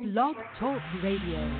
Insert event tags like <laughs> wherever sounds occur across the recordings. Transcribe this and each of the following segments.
Blog Talk Radio.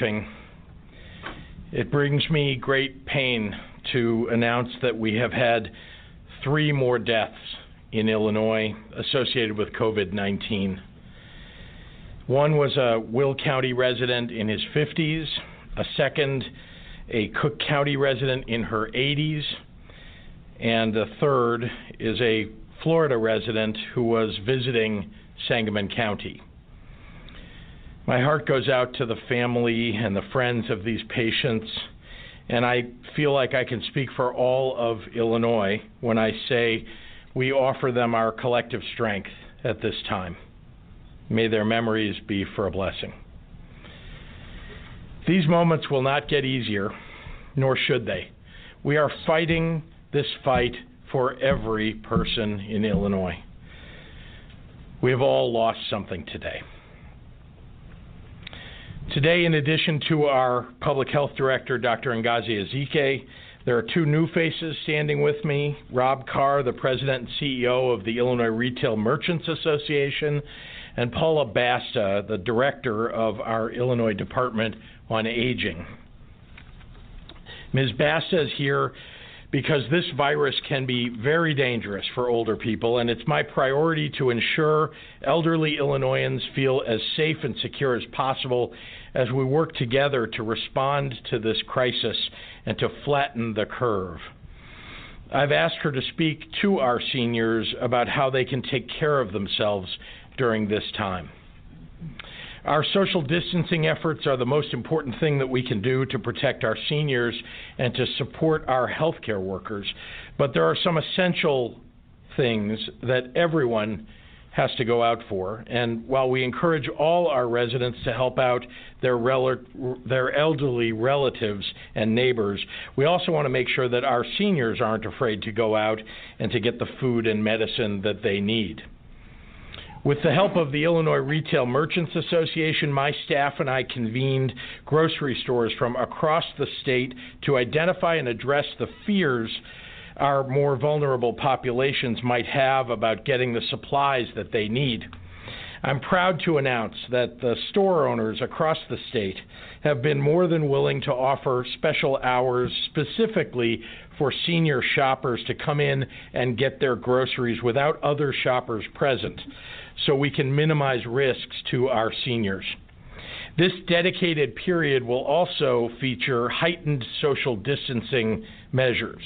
Briefing. It brings me great pain to announce that we have had three more deaths in Illinois associated with COVID 19. One was a Will County resident in his 50s, a second, a Cook County resident in her 80s, and the third is a Florida resident who was visiting Sangamon County. My heart goes out to the family and the friends of these patients, and I feel like I can speak for all of Illinois when I say we offer them our collective strength at this time. May their memories be for a blessing. These moments will not get easier, nor should they. We are fighting this fight for every person in Illinois. We have all lost something today. Today, in addition to our public health director, Dr. Ngozi Ezike, there are two new faces standing with me Rob Karr, the president and CEO of the Illinois Retail Merchants Association, and Paula Basta, the director of our Illinois Department on Aging. Ms. Basta is here because this virus can be very dangerous for older people, and it's my priority to ensure elderly Illinoisans feel as safe and secure as possible as we work together to respond to this crisis and to flatten the curve. I've asked her to speak to our seniors about how they can take care of themselves during this time. Our social distancing efforts are the most important thing that we can do to protect our seniors and to support our healthcare workers. But there are some essential things that everyone has to go out for. And while we encourage all our residents to help out their, rel- their elderly relatives and neighbors, we also want to make sure that our seniors aren't afraid to go out and to get the food and medicine that they need. With the help of the Illinois Retail Merchants Association, my staff and I convened grocery stores from across the state to identify and address the fears our more vulnerable populations might have about getting the supplies that they need. I'm proud to announce that the store owners across the state have been more than willing to offer special hours specifically for senior shoppers to come in and get their groceries without other shoppers present so we can minimize risks to our seniors. This dedicated period will also feature heightened social distancing measures.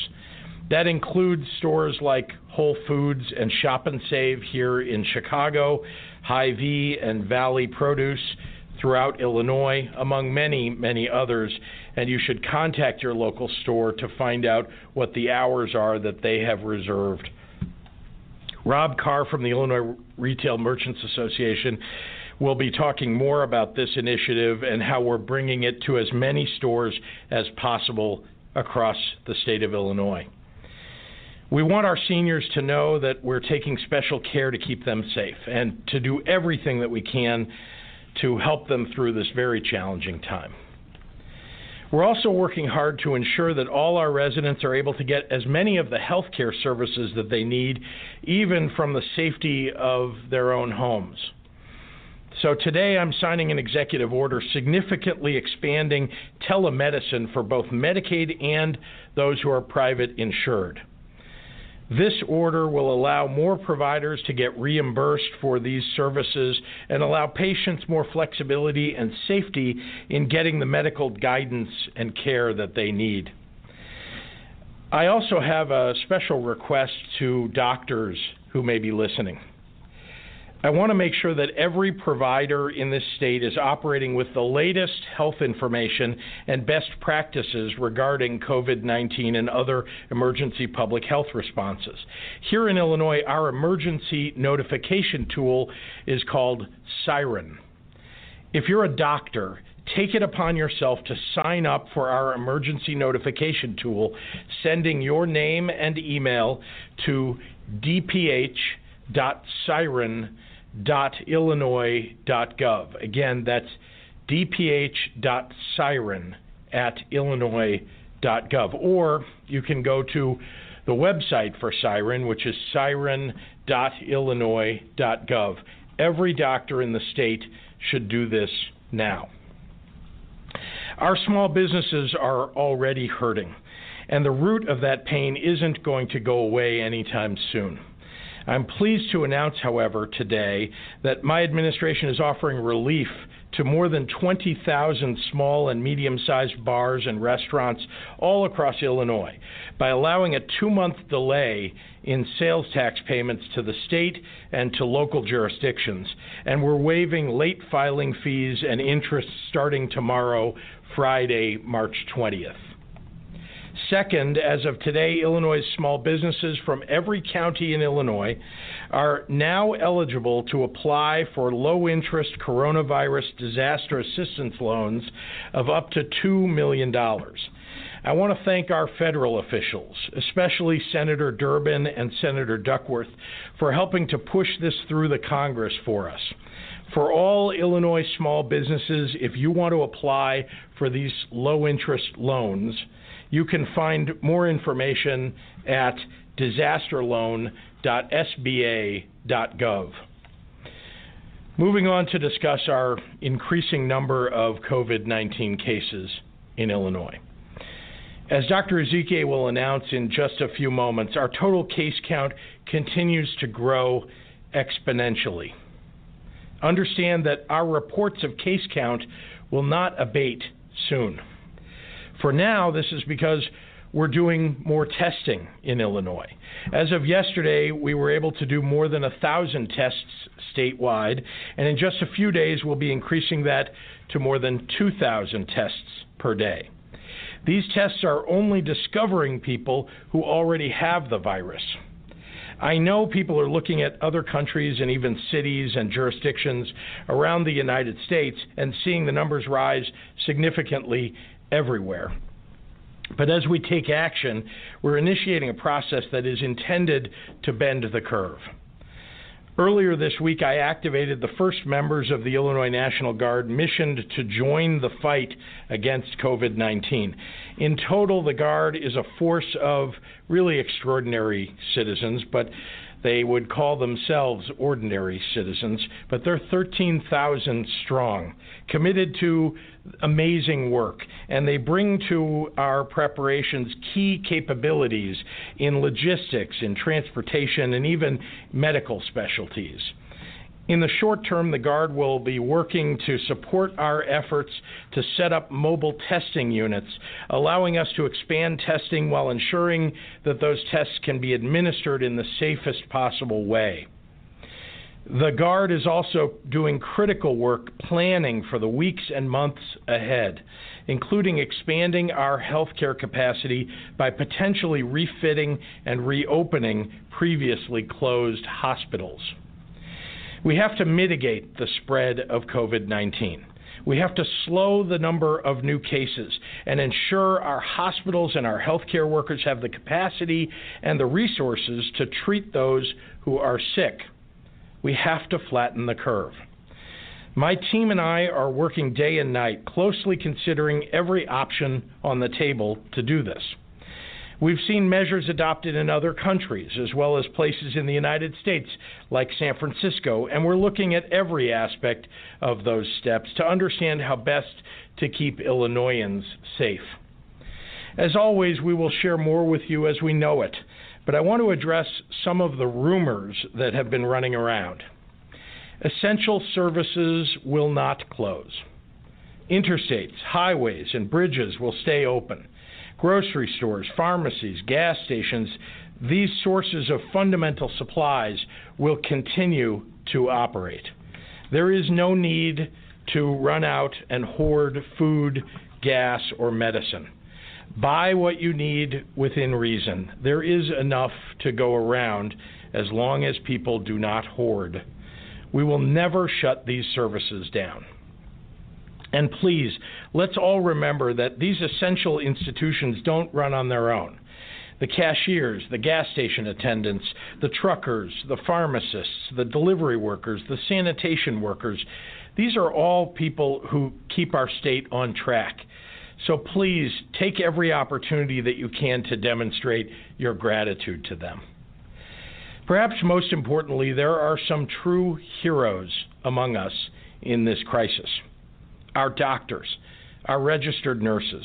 That includes stores like Whole Foods and Shop and Save here in Chicago, Hy-Vee and Valli Produce throughout Illinois, among many, many others. And you should contact your local store to find out what the hours are that they have reserved Rob Karr from the Illinois Retail Merchants Association will be talking more about this initiative and how we're bringing it to as many stores as possible across the state of Illinois. We want our seniors to know that we're taking special care to keep them safe and to do everything that we can to help them through this very challenging time. We're also working hard to ensure that all our residents are able to get as many of the health care services that they need, even from the safety of their own homes. So today I'm signing an executive order significantly expanding telemedicine for both Medicaid and those who are private insured. This order will allow more providers to get reimbursed for these services and allow patients more flexibility and safety in getting the medical guidance and care that they need. I also have a special request to doctors who may be listening. I want to make sure that every provider in this state is operating with the latest health information and best practices regarding COVID 19 and other emergency public health responses. Here in Illinois, our emergency notification tool is called Siren. If you're a doctor, take it upon yourself to sign up for our emergency notification tool, sending your name and email to dph.siren.com dph.illinois.gov. Again, that's dph.siren at illinois.gov. Or you can go to the website for Siren, which is siren.illinois.gov. Every doctor in the state should do this now. Our small businesses are already hurting, and the root of that pain isn't going to go away anytime soon. I'm pleased to announce, however, today that my administration is offering relief to more than 20,000 small and medium sized bars and restaurants all across Illinois by allowing a two month delay in sales tax payments to the state and to local jurisdictions. And we're waiving late filing fees and interest starting tomorrow, Friday, March 20th. Second, as of today, Illinois small businesses from every county in Illinois are now eligible to apply for low interest coronavirus disaster assistance loans of up to $2 million. I want to thank our federal officials, especially Senator Durbin and Senator Duckworth, for helping to push this through the Congress for us. For all Illinois small businesses, if you want to apply for these low interest loans, you can find more information at disasterloan.sba.gov. Moving on to discuss our increasing number of COVID 19 cases in Illinois. As Dr. Ezike will announce in just a few moments, our total case count continues to grow exponentially. Understand that our reports of case count will not abate soon. For now, this is because we're doing more testing in Illinois. As of yesterday, we were able to do more than a thousand tests statewide, and in just a few days, we'll be increasing that to more than 2,000 tests per day. These tests are only discovering people who already have the virus. I know people are looking at other countries and even cities and jurisdictions around the United States and seeing the numbers rise significantly everywhere. But as we take action, we're initiating a process that is intended to bend the curve. Earlier this week, I activated the first members of the Illinois National Guard missioned to join the fight against COVID 19. In total, the Guard is a force of really extraordinary citizens, but they would call themselves ordinary citizens, but they're 13,000 strong, committed to amazing work, and they bring to our preparations key capabilities in logistics, in transportation, and even medical specialties. In the short term, the Guard will be working to support our efforts to set up mobile testing units, allowing us to expand testing while ensuring that those tests can be administered in the safest possible way. The Guard is also doing critical work planning for the weeks and months ahead, including expanding our healthcare capacity by potentially refitting and reopening previously closed hospitals. We have to mitigate the spread of COVID 19. We have to slow the number of new cases and ensure our hospitals and our healthcare workers have the capacity and the resources to treat those who are sick. We have to flatten the curve. My team and I are working day and night, closely considering every option on the table to do this. We've seen measures adopted in other countries, as well as places in the United States, like San Francisco, and we're looking at every aspect of those steps to understand how best to keep Illinoisans safe. As always, we will share more with you as we know it, but I want to address some of the rumors that have been running around. Essential services will not close. Interstates, highways, and bridges will stay open grocery stores, pharmacies, gas stations, these sources of fundamental supplies will continue to operate. There is no need to run out and hoard food, gas, or medicine. Buy what you need within reason. There is enough to go around as long as people do not hoard. We will never shut these services down. And please, let's all remember that these essential institutions don't run on their own. The cashiers, the gas station attendants, the truckers, the pharmacists, the delivery workers, the sanitation workers, these are all people who keep our state on track. So please take every opportunity that you can to demonstrate your gratitude to them. Perhaps most importantly, there are some true heroes among us in this crisis our doctors, our registered nurses,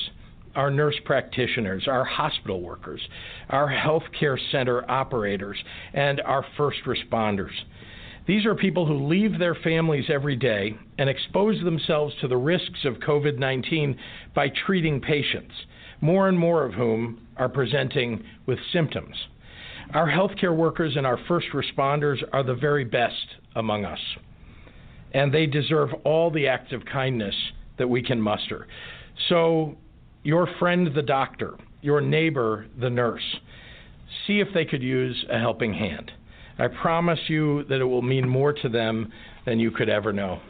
our nurse practitioners, our hospital workers, our healthcare center operators, and our first responders. These are people who leave their families every day and expose themselves to the risks of COVID 19 by treating patients, more and more of whom are presenting with symptoms. Our healthcare workers and our first responders are the very best among us and they deserve all the acts of kindness that we can muster. So, your friend, the doctor, your neighbor, the nurse, see if they could use a helping hand. I promise you that it will mean more to them than you could ever know.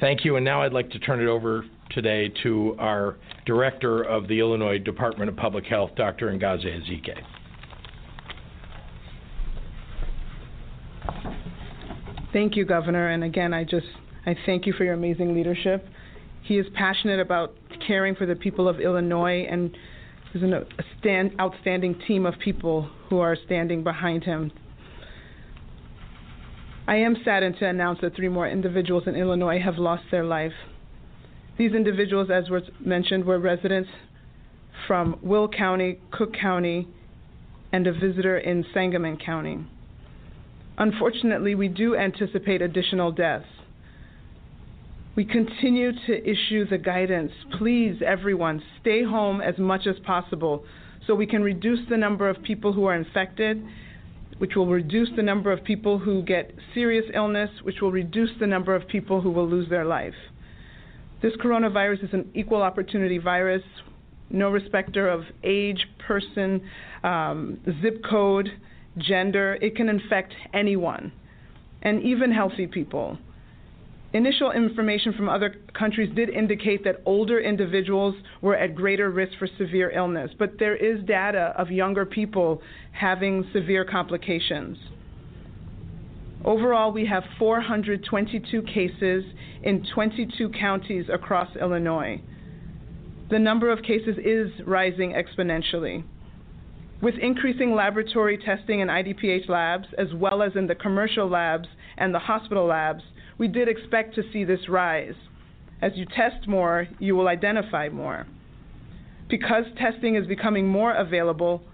Thank you, and now I'd like to turn it over today to our Director of the Illinois Department of Public Health, Dr. Ngozi Ezike. Thank you, Governor. And again, I just I thank you for your amazing leadership. He is passionate about caring for the people of Illinois, and there's an stand, outstanding team of people who are standing behind him. I am saddened to announce that three more individuals in Illinois have lost their life. These individuals, as was mentioned, were residents from Will County, Cook County, and a visitor in Sangamon County. Unfortunately, we do anticipate additional deaths. We continue to issue the guidance. Please, everyone, stay home as much as possible so we can reduce the number of people who are infected, which will reduce the number of people who get serious illness, which will reduce the number of people who will lose their life. This coronavirus is an equal opportunity virus, no respecter of age, person, um, zip code, gender. It can infect anyone, and even healthy people. Initial information from other countries did indicate that older individuals were at greater risk for severe illness, but there is data of younger people having severe complications. Overall, we have 422 cases in 22 counties across Illinois. The number of cases is rising exponentially. With increasing laboratory testing in IDPH labs, as well as in the commercial labs and the hospital labs, we did expect to see this rise. As you test more, you will identify more. Because testing is becoming more available,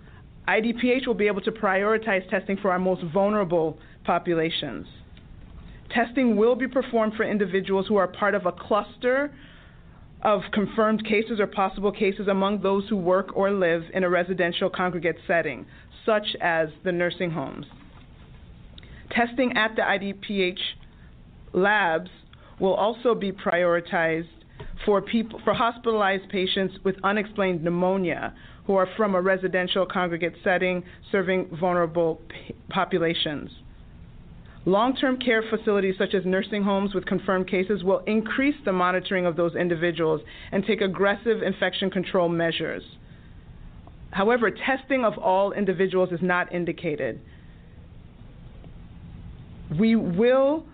IDPH will be able to prioritize testing for our most vulnerable populations. Testing will be performed for individuals who are part of a cluster of confirmed cases or possible cases among those who work or live in a residential congregate setting, such as the nursing homes. Testing at the IDPH labs will also be prioritized for people for hospitalized patients with unexplained pneumonia who are from a residential congregate setting serving vulnerable populations. Long-term care facilities such as nursing homes with confirmed cases will increase the monitoring of those individuals and take aggressive infection control measures. However, testing of all individuals is not indicated. We will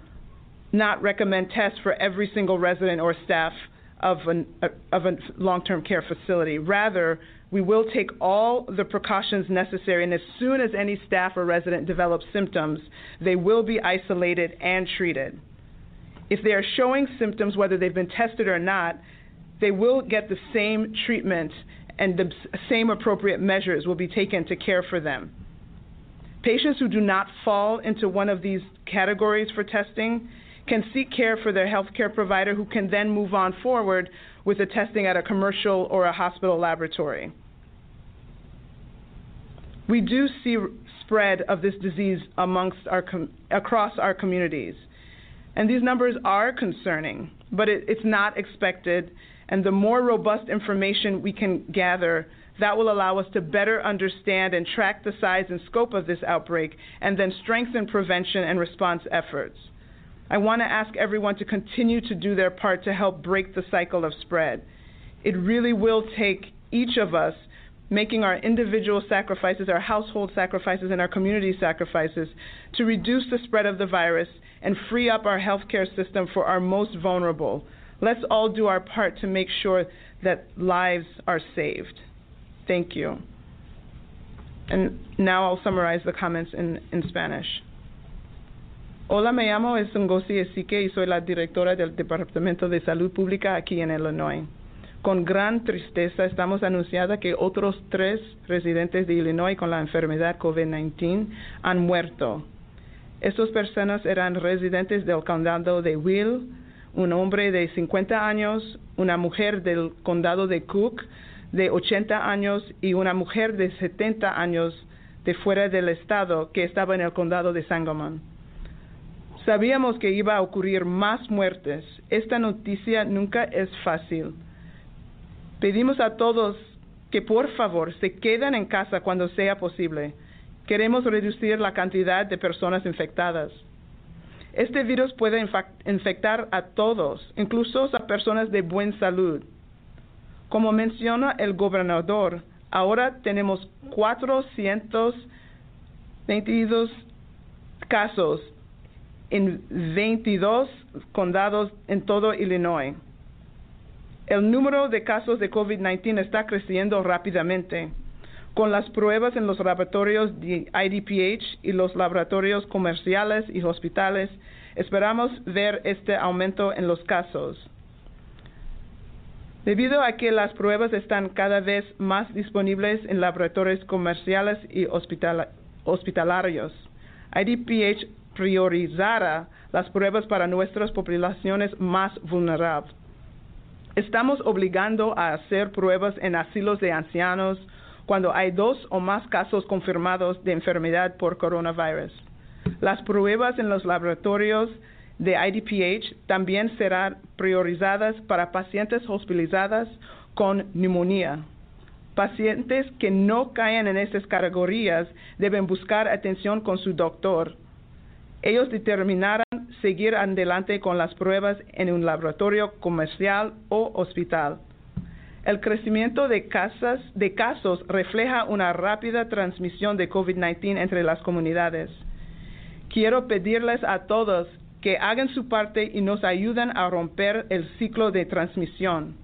not recommend tests for every single resident or staff of, an, of a long-term care facility. Rather, we will take all the precautions necessary, and as soon as any staff or resident develops symptoms, they will be isolated and treated. If they are showing symptoms, whether they've been tested or not, they will get the same treatment and the same appropriate measures will be taken to care for them. Patients who do not fall into one of these categories for testing can seek care for their healthcare provider who can then move on forward with the testing at a commercial or a hospital laboratory. We do see spread of this disease amongst our com- across our communities. And these numbers are concerning, but it, it's not expected. And the more robust information we can gather, that will allow us to better understand and track the size and scope of this outbreak and then strengthen prevention and response efforts. I want to ask everyone to continue to do their part to help break the cycle of spread. It really will take each of us making our individual sacrifices, our household sacrifices, and our community sacrifices to reduce the spread of the virus and free up our healthcare system for our most vulnerable. Let's all do our part to make sure that lives are saved. Thank you. And now I'll summarize the comments in, in Spanish. Hola, me llamo Ngozi Esike y soy la directora del Departamento de Salud Pública aquí en Illinois. Con gran tristeza estamos anunciando que otros tres residentes de Illinois con la enfermedad COVID-19 han muerto. Estas personas eran residentes del condado de Will, un hombre de 50 años, una mujer del condado de Cook de 80 años y una mujer de 70 años de fuera del estado que estaba en el condado de Sangamon. Sabíamos que iba a ocurrir más muertes. Esta noticia nunca es fácil. Pedimos a todos que por favor se queden en casa cuando sea posible. Queremos reducir la cantidad de personas infectadas. Este virus puede infectar a todos, incluso a personas de buena salud. Como menciona el gobernador, ahora tenemos 422 casos en 22 condados en todo Illinois. El número de casos de COVID-19 está creciendo rápidamente. Con las pruebas en los laboratorios de IDPH y los laboratorios comerciales y hospitales, esperamos ver este aumento en los casos. Debido a que las pruebas están cada vez más disponibles en laboratorios comerciales y hospitalarios, IDPH priorizara las pruebas para nuestras poblaciones más vulnerables. Estamos obligando a hacer pruebas en asilos de ancianos cuando hay dos o más casos confirmados de enfermedad por coronavirus. Las pruebas en los laboratorios de IDPH también serán priorizadas para pacientes hospitalizados con neumonía. Pacientes que no caen en estas categorías deben buscar atención con su doctor. Ellos determinarán seguir adelante con las pruebas en un laboratorio comercial o hospital. El crecimiento de casos refleja una rápida transmisión de COVID-19 entre las comunidades. Quiero pedirles a todos que hagan su parte y nos ayuden a romper el ciclo de transmisión.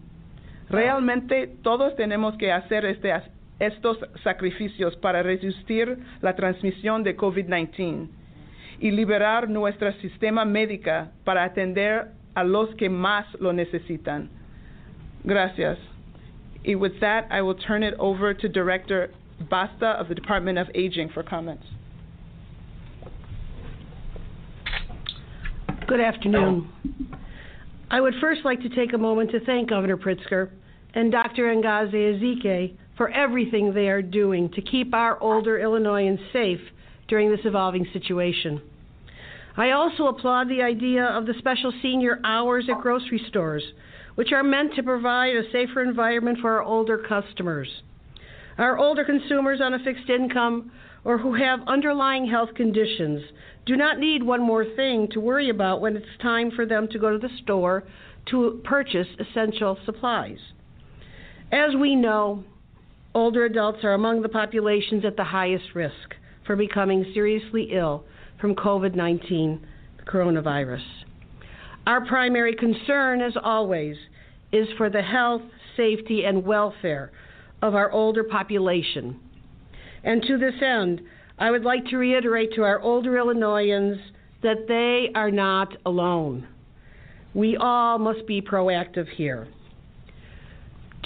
Realmente todos tenemos que hacer este, estos sacrificios para resistir la transmisión de COVID-19 y liberar nuestro sistema médico para atender a los que más lo necesitan. Gracias. Y with that, I will turn it over to Director Basta of the Department of Aging for comments. Good afternoon. I would first like to take a moment to thank Governor Pritzker and Dr. Ngozi Ezike for everything they are doing to keep our older Illinoisans safe during this evolving situation. I also applaud the idea of the special senior hours at grocery stores, which are meant to provide a safer environment for our older customers. Our older consumers on a fixed income or who have underlying health conditions do not need one more thing to worry about when it's time for them to go to the store to purchase essential supplies. As we know, older adults are among the populations at the highest risk for becoming seriously ill from COVID 19 coronavirus. Our primary concern, as always, is for the health, safety, and welfare of our older population. And to this end, I would like to reiterate to our older Illinoisans that they are not alone. We all must be proactive here.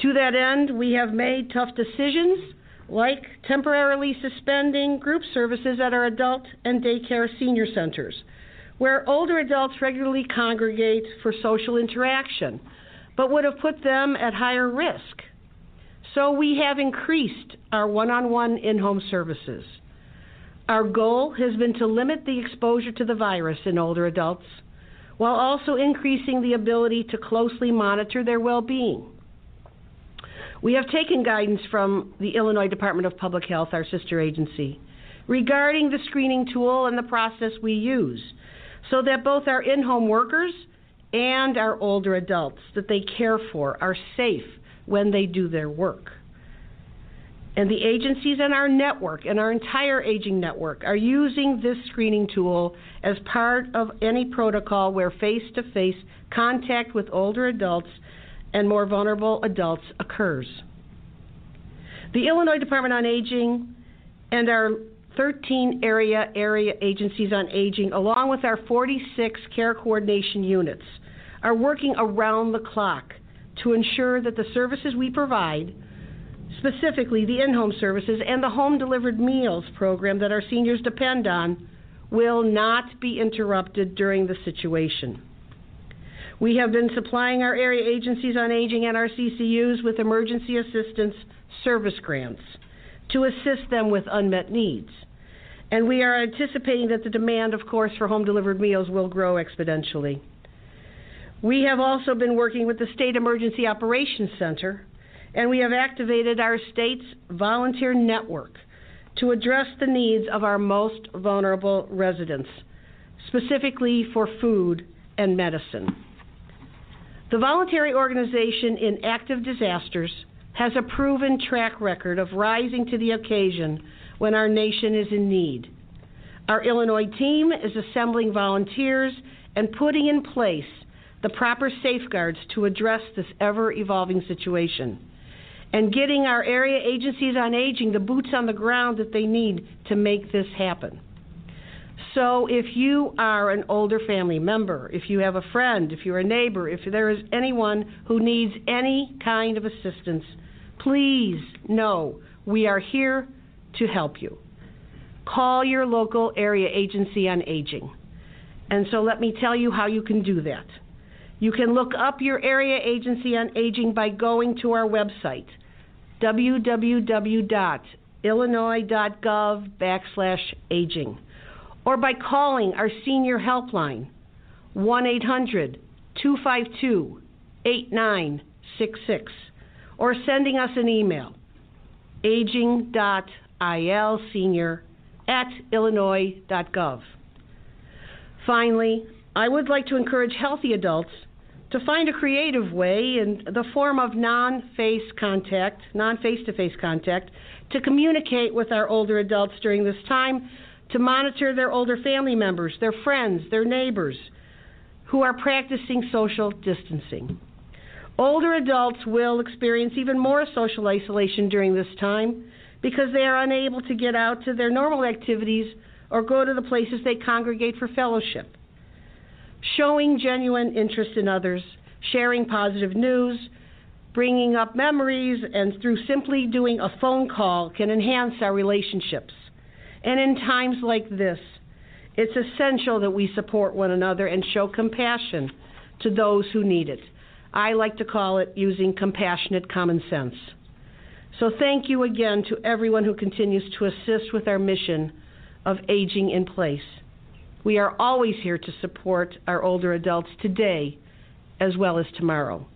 To that end, we have made tough decisions like temporarily suspending group services at our adult and daycare senior centers, where older adults regularly congregate for social interaction, but would have put them at higher risk. So we have increased our one on one in home services. Our goal has been to limit the exposure to the virus in older adults while also increasing the ability to closely monitor their well being. We have taken guidance from the Illinois Department of Public Health, our sister agency, regarding the screening tool and the process we use so that both our in-home workers and our older adults that they care for are safe when they do their work. And the agencies in our network and our entire aging network are using this screening tool as part of any protocol where face to face contact with older adults and more vulnerable adults occurs. The Illinois Department on Aging and our 13 area area agencies on aging, along with our 46 care coordination units, are working around the clock to ensure that the services we provide, specifically the in home services and the home delivered meals program that our seniors depend on, will not be interrupted during the situation. We have been supplying our area agencies on aging and our CCUs with emergency assistance service grants to assist them with unmet needs. And we are anticipating that the demand, of course, for home delivered meals will grow exponentially. We have also been working with the State Emergency Operations Center, and we have activated our state's volunteer network to address the needs of our most vulnerable residents, specifically for food and medicine. The voluntary organization in active disasters has a proven track record of rising to the occasion when our nation is in need. Our Illinois team is assembling volunteers and putting in place the proper safeguards to address this ever evolving situation and getting our area agencies on aging the boots on the ground that they need to make this happen. So, if you are an older family member, if you have a friend, if you're a neighbor, if there is anyone who needs any kind of assistance, please know we are here to help you. call your local area agency on aging. And so let me tell you how you can do that. You can look up your area agency on aging by going to our website, www.illinois.gov backslash aging, or by calling our senior helpline, 1 800 252 8966, or sending us an email, aging.ilsenior at illinois.gov. Finally, I would like to encourage healthy adults to find a creative way in the form of non-face contact, non-face-to-face contact, to communicate with our older adults during this time, to monitor their older family members, their friends, their neighbors, who are practicing social distancing. Older adults will experience even more social isolation during this time because they are unable to get out to their normal activities or go to the places they congregate for fellowship. Showing genuine interest in others, sharing positive news, bringing up memories, and through simply doing a phone call can enhance our relationships. And in times like this, it's essential that we support one another and show compassion to those who need it. I like to call it using compassionate common sense. So thank you again to everyone who continues to assist with our mission of aging in place. We are always here to support our older adults today as well as tomorrow.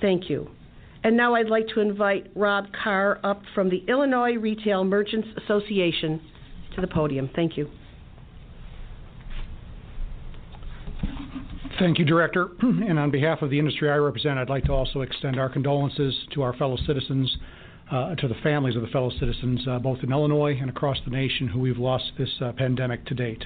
Thank you. And now I'd like to invite Rob Karr up from the Illinois Retail Merchants Association to the podium. Thank you. Thank you, Director. <clears throat> And on behalf of the industry I represent, I'd like to also extend our condolences to our fellow citizens, uh, to the families of the fellow citizens, uh, both in Illinois and across the nation, who we've lost this uh, pandemic to date.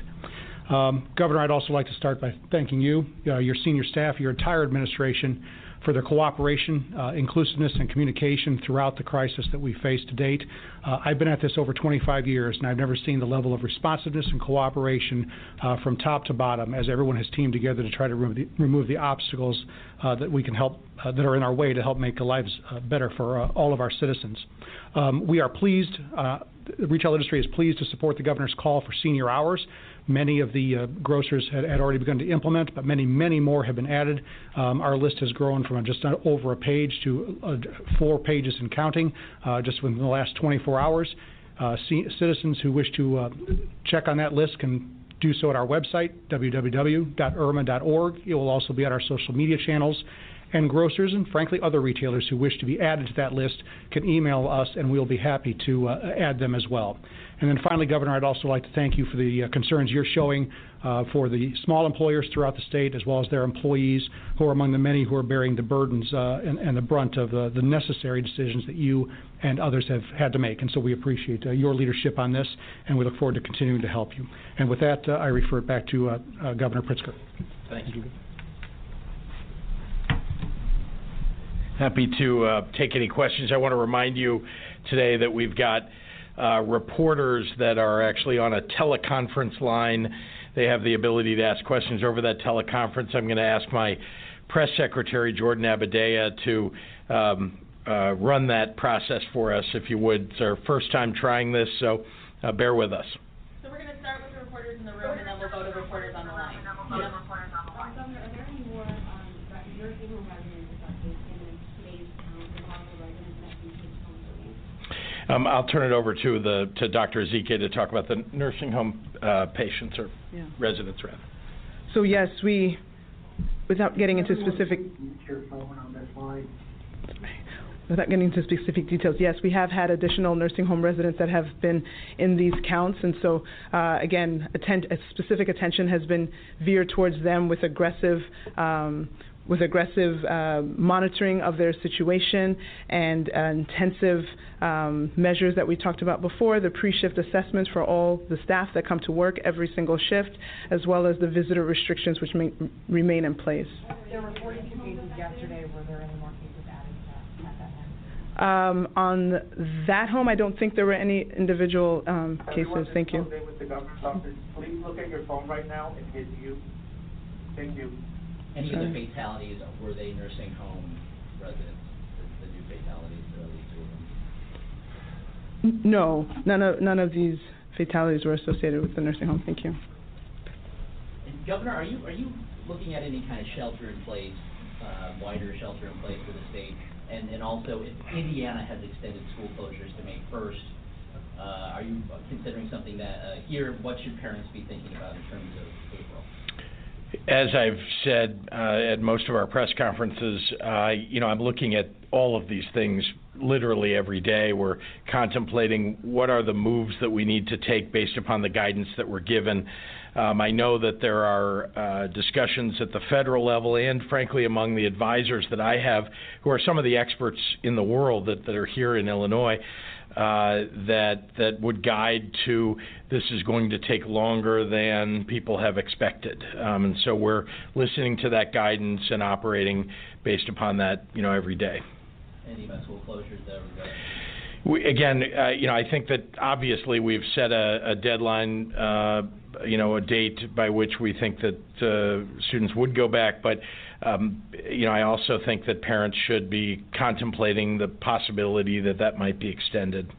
Um, Governor, I'd also like to start by thanking you, uh, your senior staff, your entire administration for their cooperation, uh, inclusiveness, and communication throughout the crisis that we faced to date. Uh, I've been at this over 25 years, and I've never seen the level of responsiveness and cooperation uh, from top to bottom as everyone has teamed together to try to remove the, remove the obstacles uh, that we can help uh, that are in our way to help make lives uh, better for all of our citizens. Um, we are pleased. the retail industry is pleased to support the governor's call for senior hours. Many of the uh, grocers had, had, already begun to implement, but many, many more have been added. Um, our list has grown from just over a page to uh, four pages and counting uh, just within the last 24 hours. Uh, c- citizens who wish to uh, check on that list can do so at our website, www.irma.org. It will also be on our social media channels and grocers and frankly other retailers who wish to be added to that list can email us and we'll be happy to uh, add them as well. And then finally, Governor, I'd also like to thank you for the uh, concerns you're showing uh, for the small employers throughout the state as well as their employees who are among the many who are bearing the burdens uh, and, and, the brunt of the necessary decisions that you and others have had to make. And so we appreciate uh, your leadership on this and we look forward to continuing to help you. And with that, uh, I refer it back to Governor Pritzker. Thank you. Happy to uh, take any questions. I want to remind you today that we've got uh, reporters that are actually on a teleconference line. They have the ability to ask questions over that teleconference. I'm going to ask my press secretary, Jordan Abudayyeh, to um, uh, run that process for us, if you would. It's our first time trying this, so uh, bear with us. So we're going to start with the reporters in the room, and then we'll go to reporters on the line. Governor, are there any more um, nursing home residents Um, I'll turn it over to the to Dr. Ezike to talk about the nursing home uh, patients or yeah. residents rather. So yes, we, without getting into specific. Without getting into specific details, yes, we have had additional nursing home residents that have been in these counts, and so uh, again, atten- specific attention has been veered towards them with aggressive um, with aggressive uh, monitoring of their situation and uh, intensive um, measures that we talked about before, the pre-shift assessments for all the staff that come to work every single shift, as well as the visitor restrictions which may, remain in place. There were 42 cases yesterday. Were there any more cases added at that home? Um, on that home, I don't think there were any individual um, cases. Thank you. With the please look at your phone right now and hit you. Thank you. Any of the fatalities, were they nursing home residents, the, the new fatalities, the two of them? No, none of, none of these fatalities were associated with the nursing home. Thank you. And Governor, are you, are you looking at any kind of shelter in place, uh, wider shelter in place for the state? And, and also, if Indiana has extended school closures to May first, uh, are you considering something that, uh, here, what should parents be thinking about in terms of April? As I've said uh, at most of our press conferences, uh, you know, I'm looking at all of these things literally every day. We're contemplating what are the moves that we need to take based upon the guidance that we're given. Um, I know that there are uh, discussions at the federal level and, frankly, among the advisors that I have, who are some of the experts in the world that, that are here in Illinois, uh, that that would guide to this is going to take longer than people have expected, um, and so we're listening to that guidance and operating based upon that, you know, every day. Any school closures that are, We, again, uh, you know, I think that obviously we've set a, a deadline, uh, you know, a date by which we think that uh, students would go back. But, um, you know, I also think that parents should be contemplating the possibility that that might be extended.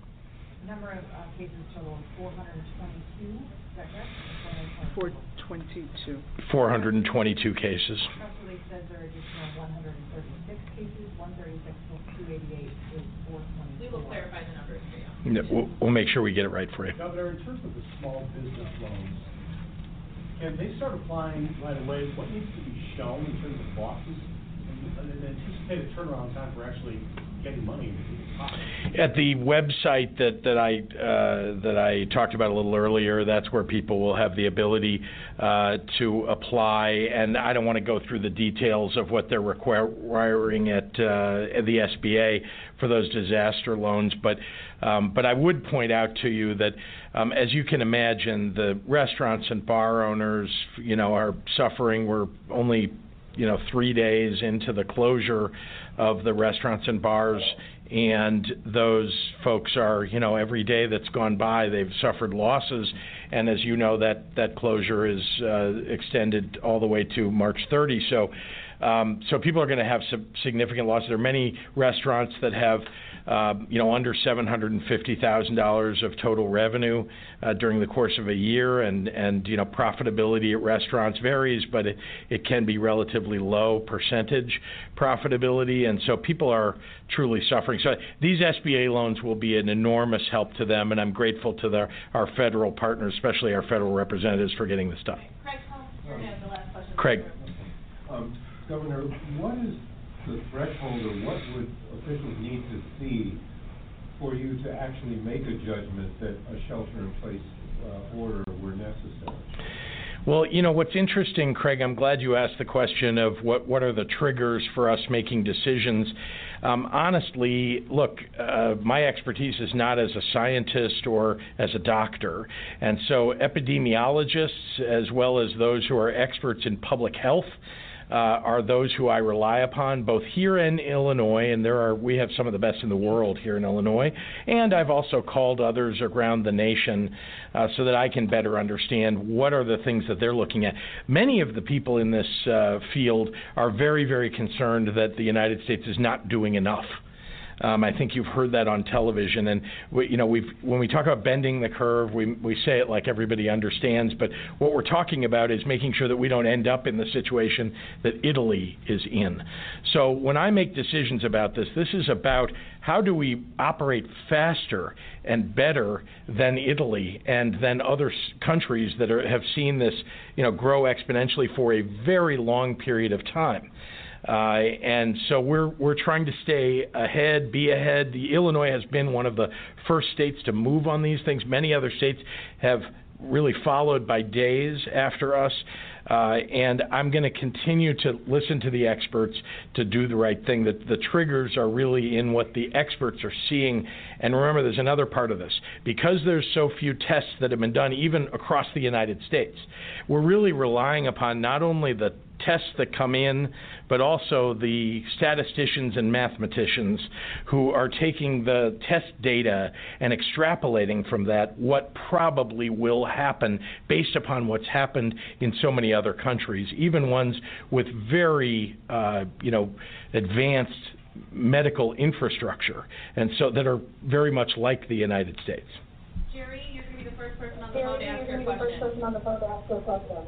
Number of uh, cases total four hundred and twenty-two, is that correct? 422. 422 cases. Press release says there are additional one hundred and thirty-six cases, one thirty-six plus two eighty-eight is four twenty-four. We will clarify the numbers for you. No, We'll, we'll make sure we get it right for you. Governor, in terms of the small business loans, can they start applying right away? What needs to be shown in terms of losses and and anticipated turnaround time for actually getting money? At the website that, that I uh, that I talked about a little earlier, that's where people will have the ability uh, to apply. And I don't want to go through the details of what they're requiring at, uh, at the SBA for those disaster loans, but um, but I would point out to you that, um, as you can imagine, the restaurants and bar owners, you know, are suffering. We're only you know, three days into the closure of the restaurants and bars, and those folks are, you know, every day that's gone by, they've suffered losses, and as you know, that that closure is uh, extended all the way to March 30. So. Um, so people are going to have some significant losses. There are many restaurants that have, you know, under seven hundred and fifty thousand dollars of total revenue uh, during the course of a year, and and you know, profitability at restaurants varies, but it it can be relatively low percentage profitability, and so people are truly suffering. So these SBA loans will be an enormous help to them, and I'm grateful to their, our federal partners, especially our federal representatives, for getting this done. Craig, Hall, you're gonna have the last question. Craig. Um, Governor, what is the threshold or what would officials need to see for you to actually make a judgment that a shelter-in-place uh, order were necessary? Well, you know what's interesting, Craig. I'm glad you asked the question of what what are the triggers for us making decisions. Um, honestly, look, uh, my expertise is not as a scientist or as a doctor, and so epidemiologists, as well as those who are experts in public health, uh, are those who I rely upon, both here in Illinois, and there are we have some of the best in the world here in Illinois, and I've also called others around the nation uh, so that I can better understand what are the things that they're looking at. Many of the people in this uh, field are very, very concerned that the United States is not doing enough. Um, I think you've heard that on television, and we, you know, we've when we talk about bending the curve, we we say it like everybody understands, but what we're talking about is making sure that we don't end up in the situation that Italy is in. So when I make decisions about this, this is about how do we operate faster and better than Italy and than other countries that are, have seen this, you know, grow exponentially for a very long period of time. Uh, and so we're we're trying to stay ahead, be ahead. The Illinois has been one of the first states to move on these things. Many other states have really followed by days after us. Uh, and I'm going to continue to listen to the experts to do the right thing. That the triggers are really in what the experts are seeing. And remember, there's another part of this. Because there's so few tests that have been done, even across the United States, we're really relying upon not only the tests that come in, but also the statisticians and mathematicians who are taking the test data and extrapolating from that what probably will happen based upon what's happened in so many other countries, even ones with very, uh, you know, advanced medical infrastructure, and so that are very much like the United States. Jerry, you're gonna be the the first person on the Gary, phone to ask gonna your be the first question. person on the phone to ask her question.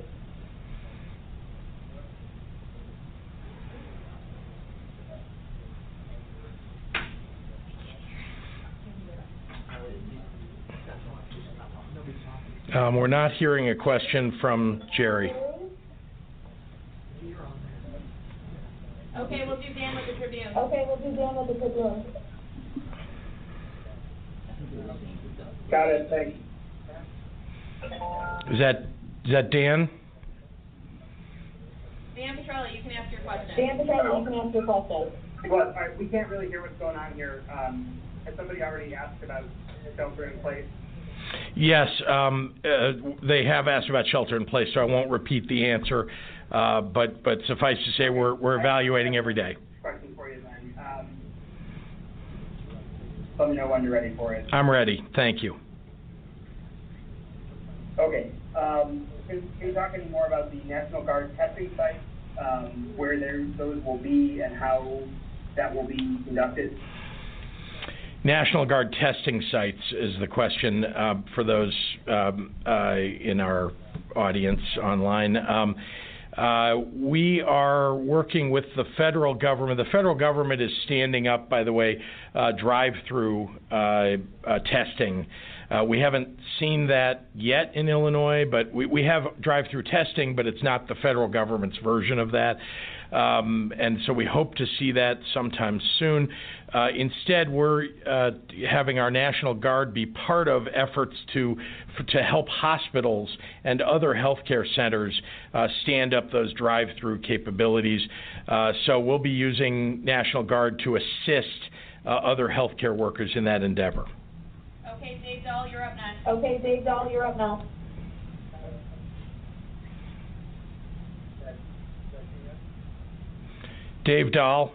Um, we're not hearing a question from Jerry. Okay, we'll do Dan with the Tribune. Okay, we'll do Dan with the Tribune. Got it, thanks. Is that is that Dan? Dan Petrella, you can ask your question. Dan Petrella, you can ask your question. Well, all right, we can't really hear what's going on here. Um, has somebody already asked about shelter in place? Yes, um, uh, they have asked about shelter in place, so I won't repeat the answer. Uh, but but suffice to say, we're we're evaluating every day. Question for you then. Um, let me know when you're ready for it. I'm ready. Thank you. Okay. Um, can, can you talk any more about the National Guard testing sites, um, where those will be and how that will be conducted? National Guard testing sites is the question uh, for those um, uh, in our audience online. Um, uh, we are working with the federal government. The federal government is standing up, by the way, uh, drive-through uh, uh, testing. We haven't seen that yet in Illinois, but we, we have drive-through testing, but it's not the federal government's version of that. Um, and so we hope to see that sometime soon. Uh, instead, we're uh, having our National Guard be part of efforts to f- to help hospitals and other healthcare centers uh, stand up those drive-through capabilities. Uh, so we'll be using National Guard to assist uh, other healthcare workers in that endeavor. Okay, Dave Dahl, you're up next. Okay, Dave Dahl, you're up now. Dave Dahl.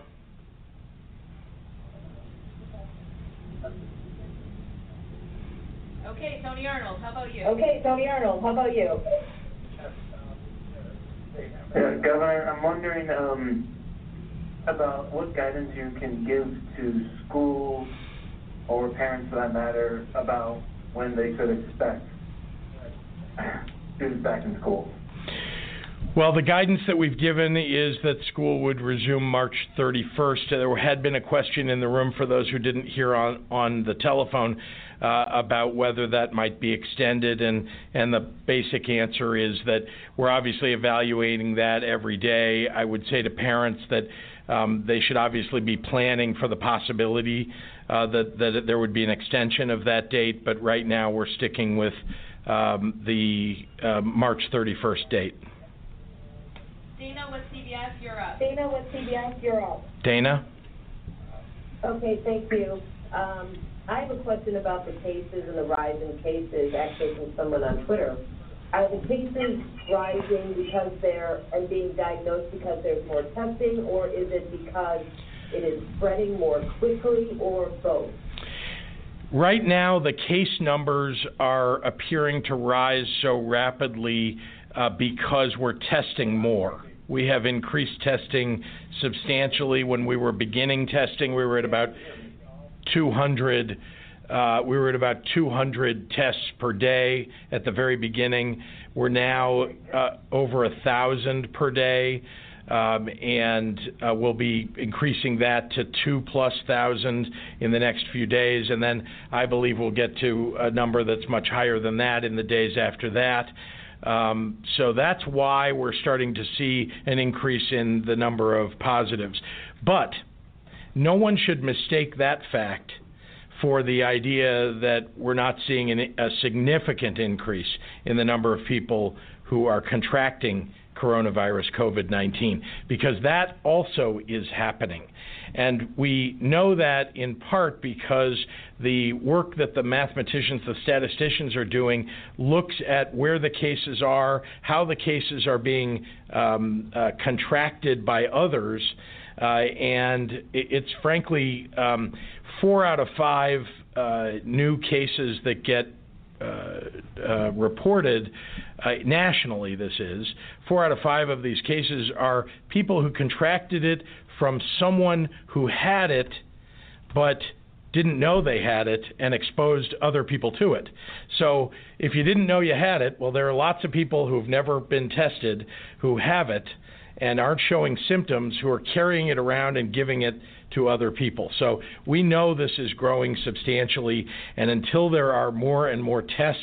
Okay, Tony Arnold, how about you? Okay, Tony Arnold, how about you? Yeah, Governor, I'm wondering um, about what guidance you can give to schools or parents for that matter about when they could expect students back in school. Well, the guidance that we've given is that school would resume March 31st. There had been a question in the room for those who didn't hear on, on the telephone uh, about whether that might be extended, and, and the basic answer is that we're obviously evaluating that every day. I would say to parents that um, they should obviously be planning for the possibility uh, that, that there would be an extension of that date, but right now we're sticking with um, the uh, March 31st date. Dana with CBS, you're up. Dana with CBS, you're. Dana? Okay, thank you. Um, I have a question about the cases and the rise in cases, actually from someone on Twitter. Are the cases rising because they're, and being diagnosed because there's more testing, or is it because it is spreading more quickly, or both? Right now, the case numbers are appearing to rise so rapidly uh, because we're testing more. We have increased testing substantially. When we were beginning testing, we were at about 200. Uh, we were at about 200 tests per day at the very beginning. We're now uh, over a thousand per day, um, and uh, we'll be increasing that to two plus thousand in the next few days, and then I believe we'll get to a number that's much higher than that in the days after that. Um, so that's why we're starting to see an increase in the number of positives. But no one should mistake that fact for the idea that we're not seeing an, a significant increase in the number of people who are contracting coronavirus COVID 19, because that also is happening. And we know that in part because the work that the mathematicians, the statisticians are doing looks at where the cases are, how the cases are being um, uh, contracted by others. Uh, and it's frankly um, four out of five uh, new cases that get uh, uh, reported uh, nationally, this is, four out of five of these cases are people who contracted it from someone who had it, but didn't know they had it and exposed other people to it. So if you didn't know you had it, well, there are lots of people who've never been tested who have it and aren't showing symptoms who are carrying it around and giving it to other people. So we know this is growing substantially, and until there are more and more tests,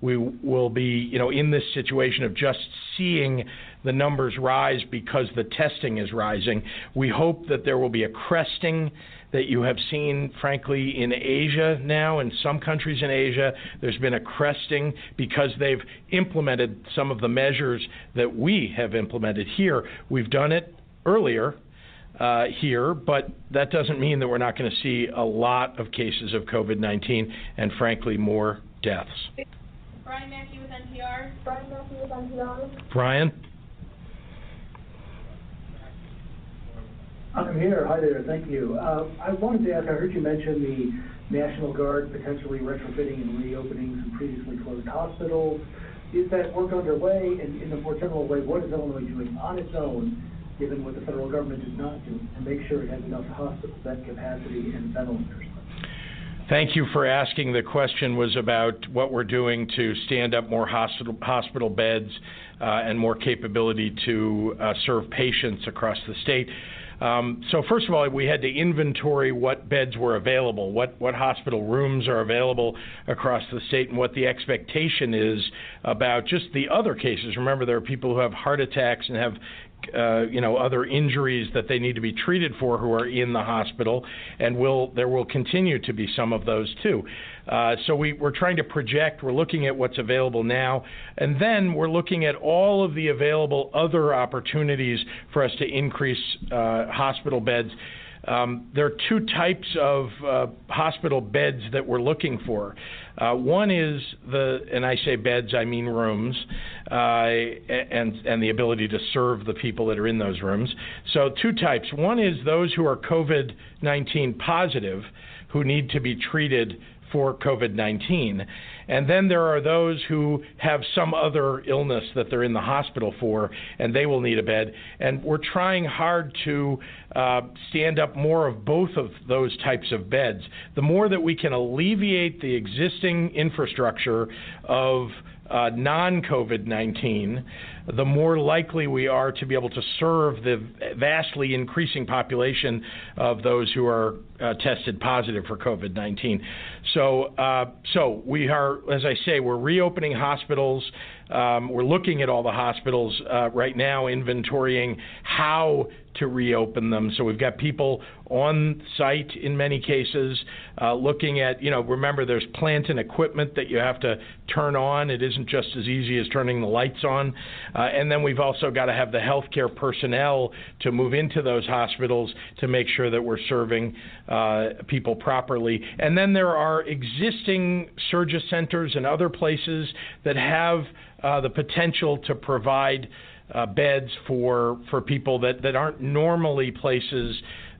we will be, you know, in this situation of just seeing the numbers rise because the testing is rising. We hope that there will be a cresting that you have seen, frankly, in Asia now, in some countries in Asia. There's been a cresting because they've implemented some of the measures that we have implemented here. We've done it earlier. Uh, here, but that doesn't mean that we're not going to see a lot of cases of COVID 19 and, frankly, more deaths. Brian Mackey with NPR. Brian Mackey with NPR. Brian? I'm here. Hi there. Thank you. Uh, I wanted to ask, I heard you mention the National Guard potentially retrofitting and reopening some previously closed hospitals. Is that work underway? And in a more general way, what is Illinois doing on its own, given what the federal government is not doing, to make sure it has enough hospital bed capacity and ventilators? Thank you for asking. The question was about what we're doing to stand up more hospital hospital beds uh, and more capability to uh, serve patients across the state. Um, so first of all, we had to inventory what beds were available, what what hospital rooms are available across the state, and what the expectation is about just the other cases. Remember, there are people who have heart attacks and have uh, you know other injuries that they need to be treated for who are in the hospital, and will there will continue to be some of those too. Uh, so we, we're trying to project. We're looking at what's available now, and then we're looking at all of the available other opportunities for us to increase uh, hospital beds. Um, there are two types of uh, hospital beds that we're looking for. Uh, one is the, and I say beds, I mean rooms, uh, and and the ability to serve the people that are in those rooms. So two types. One is those who are COVID-19 positive, who need to be treated for COVID 19. And then there are those who have some other illness that they're in the hospital for, and they will need a bed. And we're trying hard to uh, stand up more of both of those types of beds. The more that we can alleviate the existing infrastructure of uh, non COVID 19, the more likely we are to be able to serve the vastly increasing population of those who are uh, tested positive for COVID 19. So, uh, so we are, as I say, we're reopening hospitals. Um, we're looking at all the hospitals uh, right now, inventorying how to reopen them. So we've got people on site in many cases uh, looking at, you know, remember there's plant and equipment that you have to turn on. It isn't just as easy as turning the lights on. Uh, and then we've also got to have the healthcare personnel to move into those hospitals to make sure that we're serving uh, people properly. And then there are existing Surgery centers and other places that have uh, the potential to provide uh, beds for for people that, that aren't normally places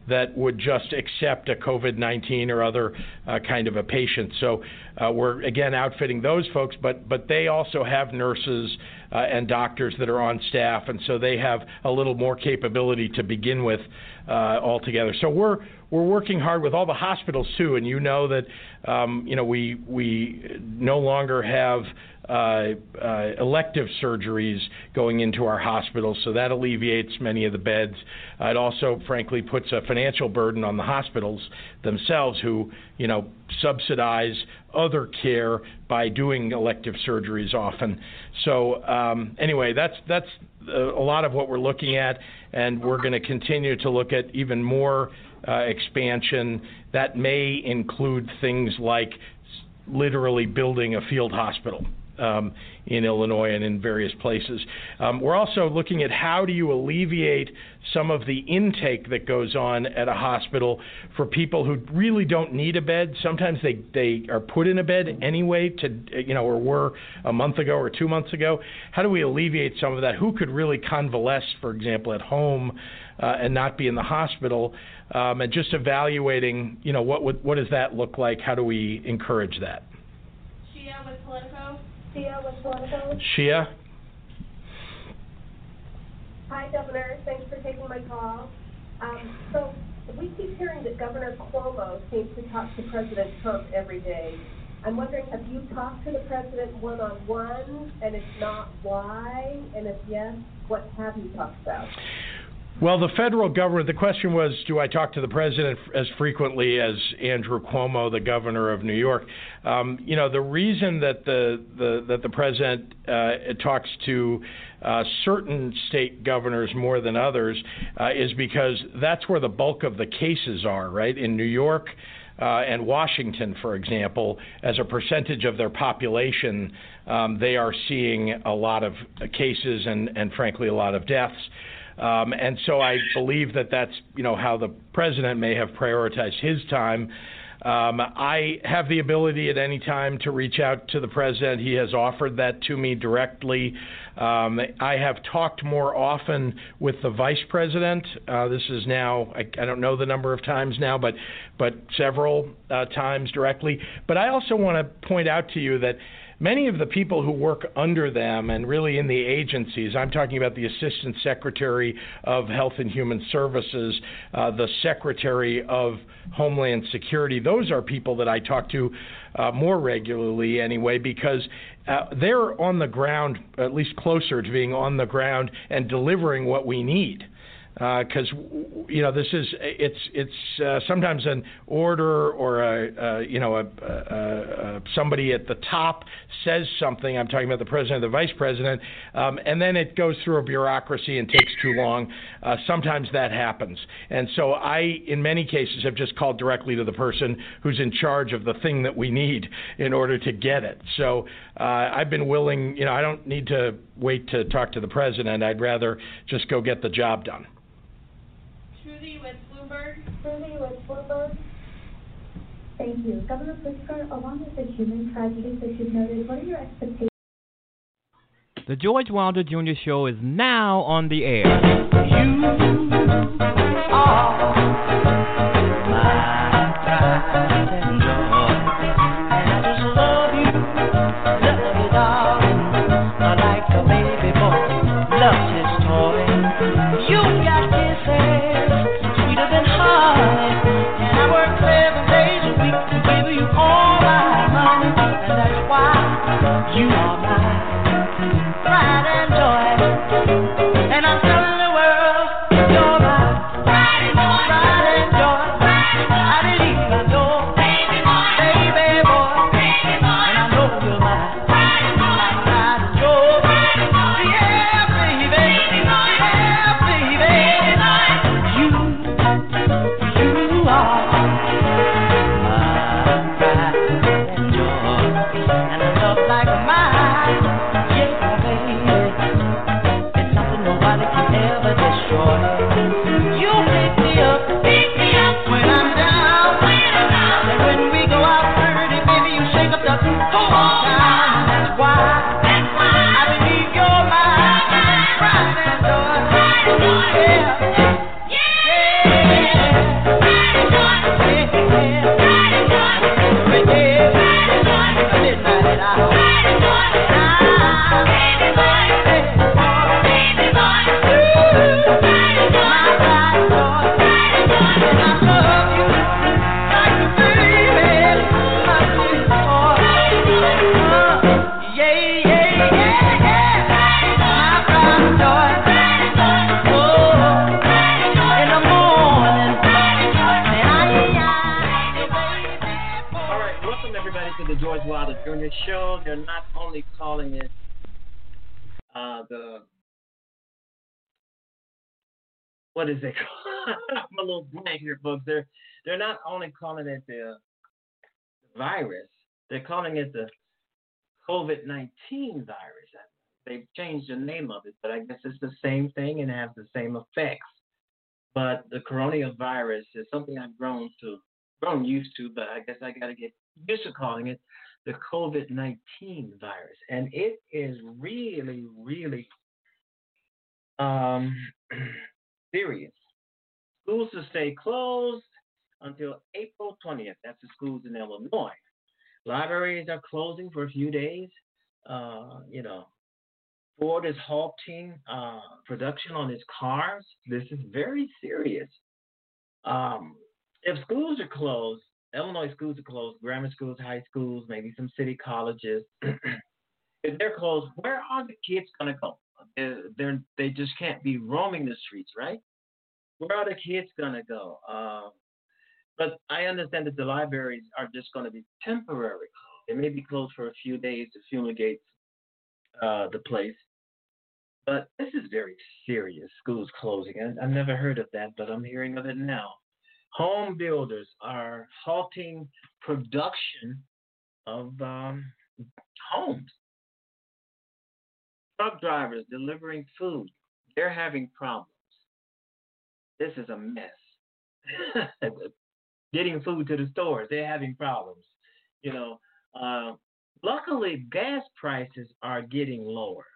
that would just accept a COVID 19 or other uh, kind of a patient. So uh, we're again outfitting those folks, but but they also have nurses uh, and doctors that are on staff, and so they have a little more capability to begin with uh, altogether. So we're we're working hard with all the hospitals too, and you know that um, you know we we no longer have elective surgeries going into our hospitals, so that alleviates many of the beds. Uh, it also, frankly, puts a financial burden on the hospitals themselves, who you know subsidize other care by doing elective surgeries often. So um, anyway, that's that's a lot of what we're looking at, and we're going to continue to look at even more uh, expansion that may include things like literally building a field hospital um, in Illinois and in various places. Um, we're also looking at how do you alleviate some of the intake that goes on at a hospital for people who really don't need a bed. Sometimes they, they are put in a bed anyway to you know or were a month ago or two months ago. How do we alleviate some of that? Who could really convalesce, for example, at home uh, and not be in the hospital? Um, and just evaluating, you know, what would, what does that look like? How do we encourage that? With Politico. With Politico. Shia? Hi, Governor. Thanks for taking my call. Um, so we keep hearing that Governor Cuomo seems to talk to President Trump every day. I'm wondering, have you talked to the president one-on-one? And if not, why? And if yes, what have you talked about? Well, the federal government, the question was, do I talk to the president as frequently as Andrew Cuomo, the governor of New York? Um, you know, the reason that the, the that the president uh, talks to uh, certain state governors more than others uh, is because that's where the bulk of the cases are, right? In New York, uh, and Washington, for example, as a percentage of their population, um, they are seeing a lot of cases and, and frankly, a lot of deaths. Um, and so I believe that that's you know how the president may have prioritized his time. Um, I have the ability at any time to reach out to the president. He has offered that to me directly. Um, I have talked more often with the vice president. Uh, this is now I, I, don't know the number of times now, but but several uh, times directly. But I also want to point out to you that many of the people who work under them and really in the agencies, I'm talking about the Assistant Secretary of Health and Human Services, uh, the Secretary of Homeland Security, those are people that I talk to uh, more regularly anyway because uh, they're on the ground, at least closer to being on the ground and delivering what we need because uh, you know this is it's it's uh, sometimes an order or a, a you know a, a, somebody at the top says something. I'm talking about the president or the vice president, um, and then it goes through a bureaucracy and takes too long. Uh, sometimes that happens, and so I, in many cases, have just called directly to the person who's in charge of the thing that we need in order to get it. So uh, I've been willing. You know, I don't need to wait to talk to the president. I'd rather just go get the job done. Trudy with Bloomberg. Trudy with Bloomberg. Thank you. Governor Pritzker, along with the human tragedies that you've noted, what are your expectations? The George Wilder Jr. Show is now on the air. You are calling it the COVID 19 virus. And it is really, really um, <clears throat> serious. Schools to stay closed until April 20th. That's the schools in Illinois. Libraries are closing for a few days. Uh, you know, Ford is halting uh, production on its cars. This is very serious. Um, if schools are closed, Illinois schools are closed, grammar schools, high schools, maybe some city colleges. <clears throat> if they're closed, where are the kids going to go? They're, they're, they just can't be roaming the streets, right? Where are the kids going to go? Uh, but I understand that the libraries are just going to be temporary. They may be closed for a few days to fumigate uh, the place. But this is very serious, schools closing. I, I've never heard of that, but I'm hearing of it now. Home builders are halting production of um, homes. Truck drivers delivering food, they're having problems. This is a mess. <laughs> Getting food to the stores, they're having problems. You know, uh, luckily, gas prices are getting lower.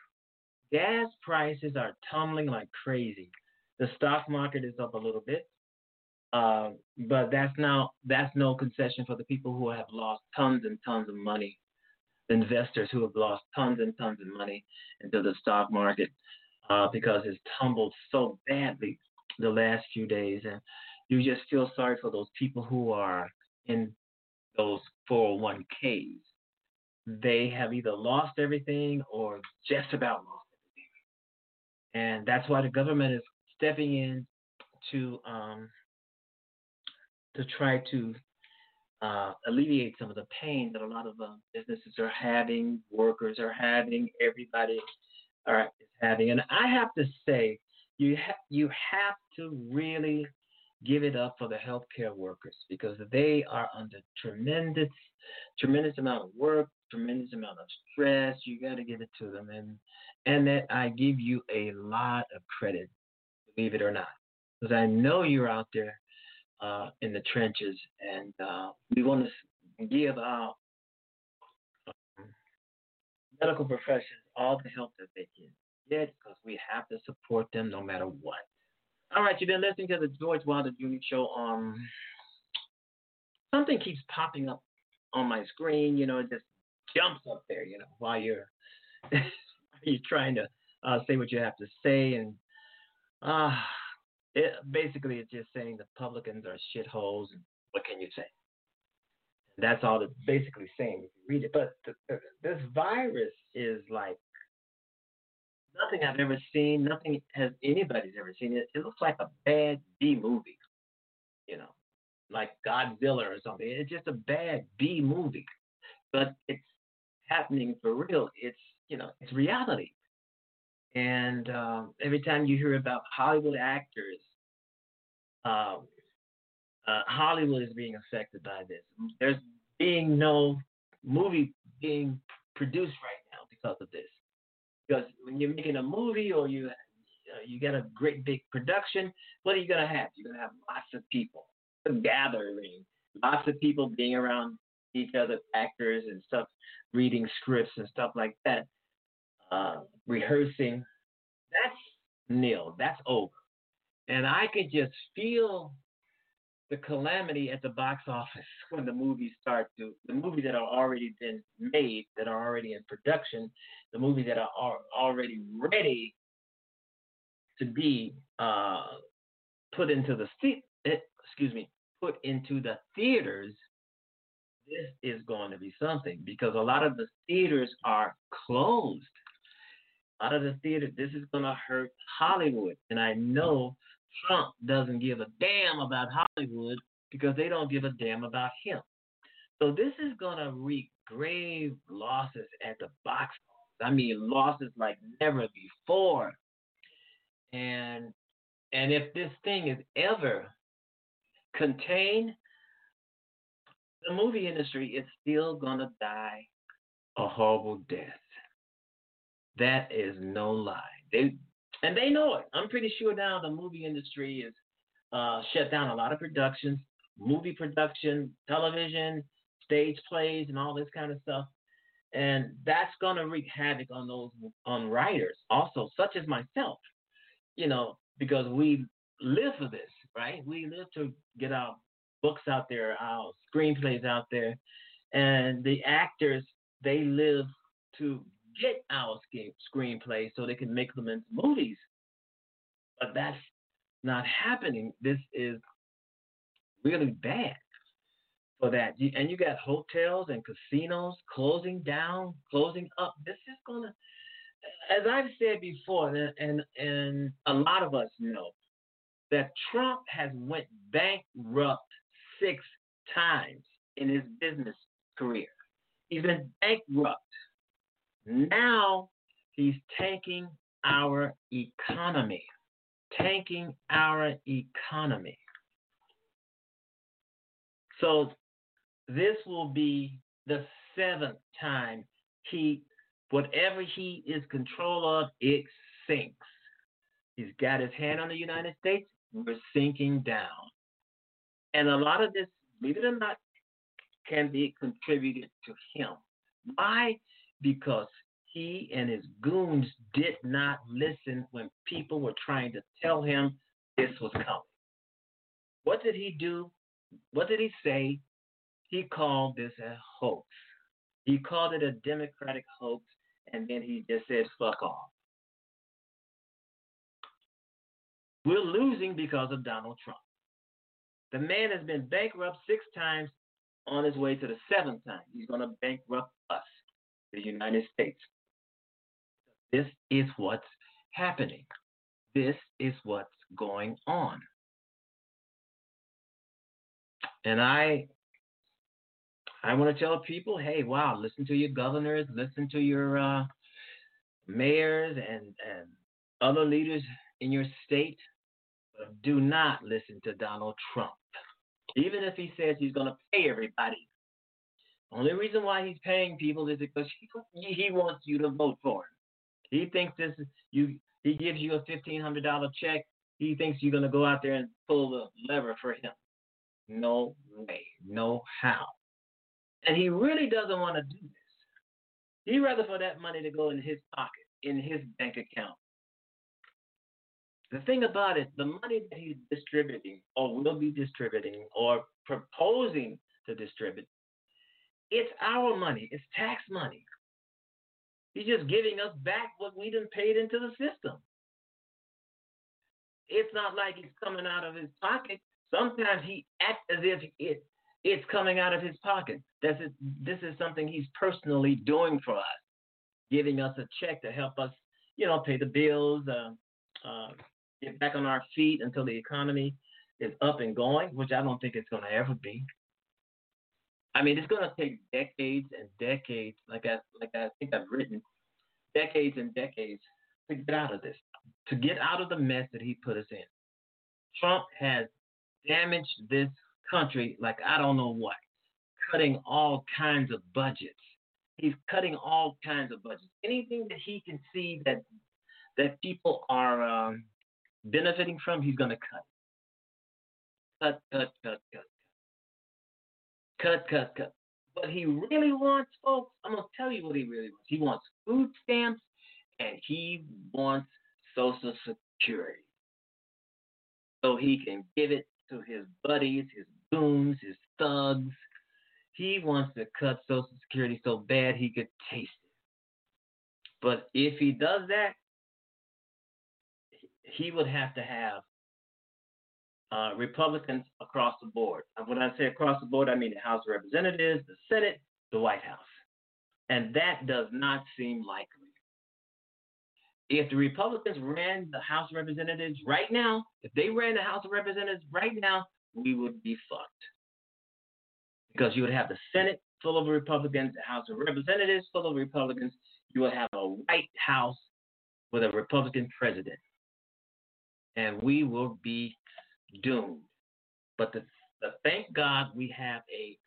Gas prices are tumbling like crazy. The stock market is up a little bit, uh, but that's now that's no concession for the people who have lost tons and tons of money. Investors who have lost tons and tons of money into the stock market uh, because it's tumbled so badly the last few days, and you just feel sorry for those people who are in those 401ks. They have either lost everything or just about lost everything, and that's why the government is stepping in to um, to try to uh, alleviate some of the pain that a lot of uh, businesses are having, workers are having, everybody are is having. And I have to say, you ha- you have to really give it up for the healthcare workers because they are under tremendous tremendous amount of work, tremendous amount of stress. You got to give it to them, and and that I give you a lot of credit, believe it or not, because I know you're out there uh, in the trenches, and uh, we want to give our um, medical professions all the help that they can get because we have to support them no matter what. All right, you've been listening to the George Wilder Jr. Show. Um, something keeps popping up on my screen. You know, it just jumps up there. You know, while you're <laughs> you're trying to uh, say what you have to say, and uh, it, basically it's just saying the publicans are shitholes, what can you say? That's all it's basically saying if you read it. But the, the, this virus is like nothing I've ever seen. Nothing has anybody's ever seen. It, it looks like a bad B movie, you know, like Godzilla or something. It's just a bad B movie, but it's happening for real. It's you know, it's reality. And um, every time you hear about Hollywood actors, um, uh, Hollywood is being affected by this. There's being no movie being produced right now because of this. Because when you're making a movie or you uh, you get a great big production, what are you gonna have? You're gonna have lots of people gathering, lots of people being around each other, actors and stuff, reading scripts and stuff like that uh, rehearsing, that's nil. That's over. And I could just feel the calamity at the box office <laughs> when the movies start to the movies that are already been made, that are already in production, the movies that are, already ready to be uh, put into the eh, excuse me, put into the theaters. This is going to be something because a lot of the theaters are closed A lot of the theaters. This is going to hurt Hollywood. And I know Trump doesn't give a damn about Hollywood because they don't give a damn about him. So this is going to wreak grave losses at the box office. I mean, losses like never before. And and if this thing is ever contained, the movie industry is still going to die a horrible death. That is no lie. They and they know it. I'm pretty sure now the movie industry is uh, shut down a lot of productions, movie production, television, stage plays, and all this kind of stuff. And that's gonna wreak havoc on those on writers, also such as myself. You know, because we live for this, right? We live to get our books out there, our screenplays out there, and the actors they live to get our screenplays so they can make them into movies. But that's not happening. This is really bad for that. And you got hotels and casinos closing down, closing up. This is gonna, as I've said before, and and, and a lot of us know that Trump has went bankrupt six times in his business career. He's been bankrupt. Hmm? Now he's tanking our economy, tanking our economy. So this will be the seventh time he, whatever he is control of, it sinks. He's got his hand on the United States. We're sinking down. And a lot of this, believe it or not, can be contributed to him. Why? Because he and his goons did not listen when people were trying to tell him this was coming. What did he do? What did he say? He called this a hoax. He called it a Democratic hoax, and then he just said, fuck off. We're losing because of Donald Trump. The man has been bankrupt six times on his way to the seventh time. He's going to bankrupt us, the United States. This is what's happening. This is what's going on. And I I want to tell people, hey, wow, listen to your governors, listen to your uh, mayors and, and other leaders in your state, but do not listen to Donald Trump. Even if he says he's going to pay everybody. Only reason why he's paying people is because he, he wants you to vote for him. He thinks this is you. He gives you a fifteen hundred dollar check. He thinks you're gonna go out there and pull the lever for him. No way, no how. And he really doesn't want to do this. He'd rather for that money to go in his pocket, in his bank account. The thing about it, the money that he's distributing or will be distributing or proposing to distribute, it's our money. It's tax money. He's just giving us back what we done paid into the system. It's not like it's coming out of his pocket. Sometimes he acts as if it it's coming out of his pocket. This is this is something he's personally doing for us, giving us a check to help us, you know, pay the bills, uh, uh, get back on our feet until the economy is up and going, which I don't think it's going to ever be. I mean, it's going to take decades and decades, like I like I think I've written, decades and decades to get out of this, to get out of the mess that he put us in. Trump has damaged this country like I don't know what, cutting all kinds of budgets. He's cutting all kinds of budgets. Anything that he can see that that people are um, benefiting from, he's going to cut. Cut, cut, cut, cut, cut, cut, cut. But he really wants, folks, I'm going to tell you what he really wants. He wants food stamps and he wants Social Security. So he can give it to his buddies, his goons, his thugs. He wants to cut Social Security so bad he could taste it. But if he does that, he would have to have uh, Republicans across the board. And when I say across the board, I mean the House of Representatives, the Senate, the White House. And that does not seem likely. If the Republicans ran the House of Representatives right now, if they ran the House of Representatives right now, we would be fucked. Because you would have the Senate full of Republicans, the House of Representatives full of Republicans. You would have a White House with a Republican president. And we will be doomed. But the, the, thank God we have a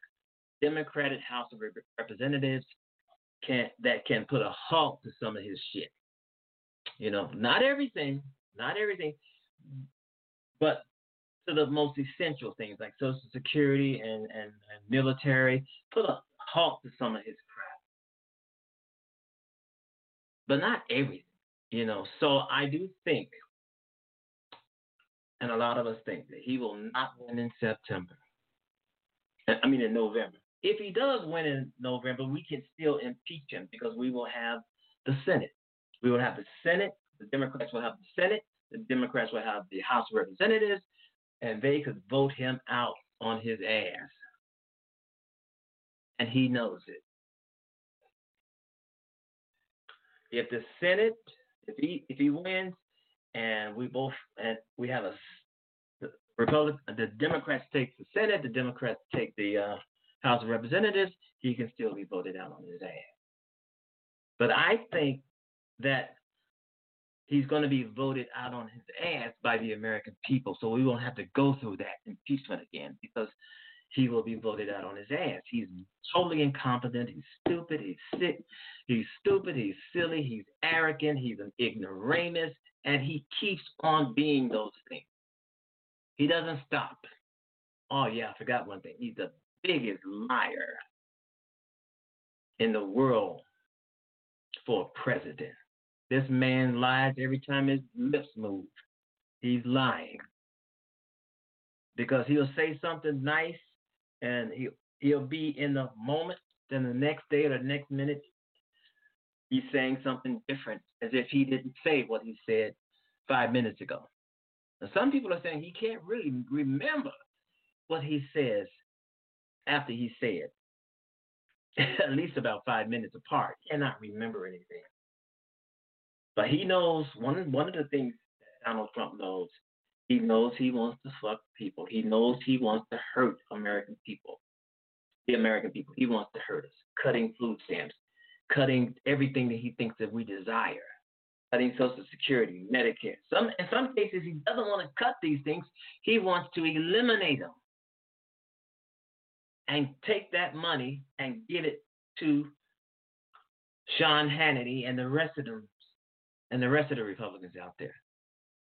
Democratic House of Representatives can that can put a halt to some of his shit. You know, not everything, not everything, but to the most essential things like Social Security and, and, and military, put a halt to some of his crap. But not everything, you know. So I do think, and a lot of us think, that he will not win in September. I mean, in November. If he does win in November, we can still impeach him because we will have the Senate. We will have the Senate. The Democrats will have the Senate. The Democrats will have the House of Representatives, and they could vote him out on his ass. And he knows it. If the Senate, if he if he wins, and we both and we have a the Republic, the Democrats take the Senate, the Democrats take the uh, House of Representatives, he can still be voted out on his ass. But I think that he's going to be voted out on his ass by the American people, so we won't have to go through that impeachment again because he will be voted out on his ass. He's totally incompetent. He's stupid. He's sick. He's stupid. He's silly. He's arrogant. He's an ignoramus, and he keeps on being those things. He doesn't stop. Oh yeah, I forgot one thing. He's the biggest liar in the world for a president. This man lies every time his lips move. He's lying. Because he'll say something nice and he he'll be in the moment, then the next day or the next minute he's saying something different as if he didn't say what he said five minutes ago. Now, some people are saying he can't really remember what he says after he said. <laughs> At least about five minutes apart. Cannot remember anything. But he knows one one of the things Donald Trump knows. He knows he wants to fuck people. He knows he wants to hurt American people. The American people. He wants to hurt us. Cutting food stamps, cutting everything that he thinks that we desire. Cutting Social Security, Medicare. Some in some cases he doesn't want to cut these things. He wants to eliminate them and take that money and give it to Sean Hannity and the rest of them and the rest of the Republicans out there.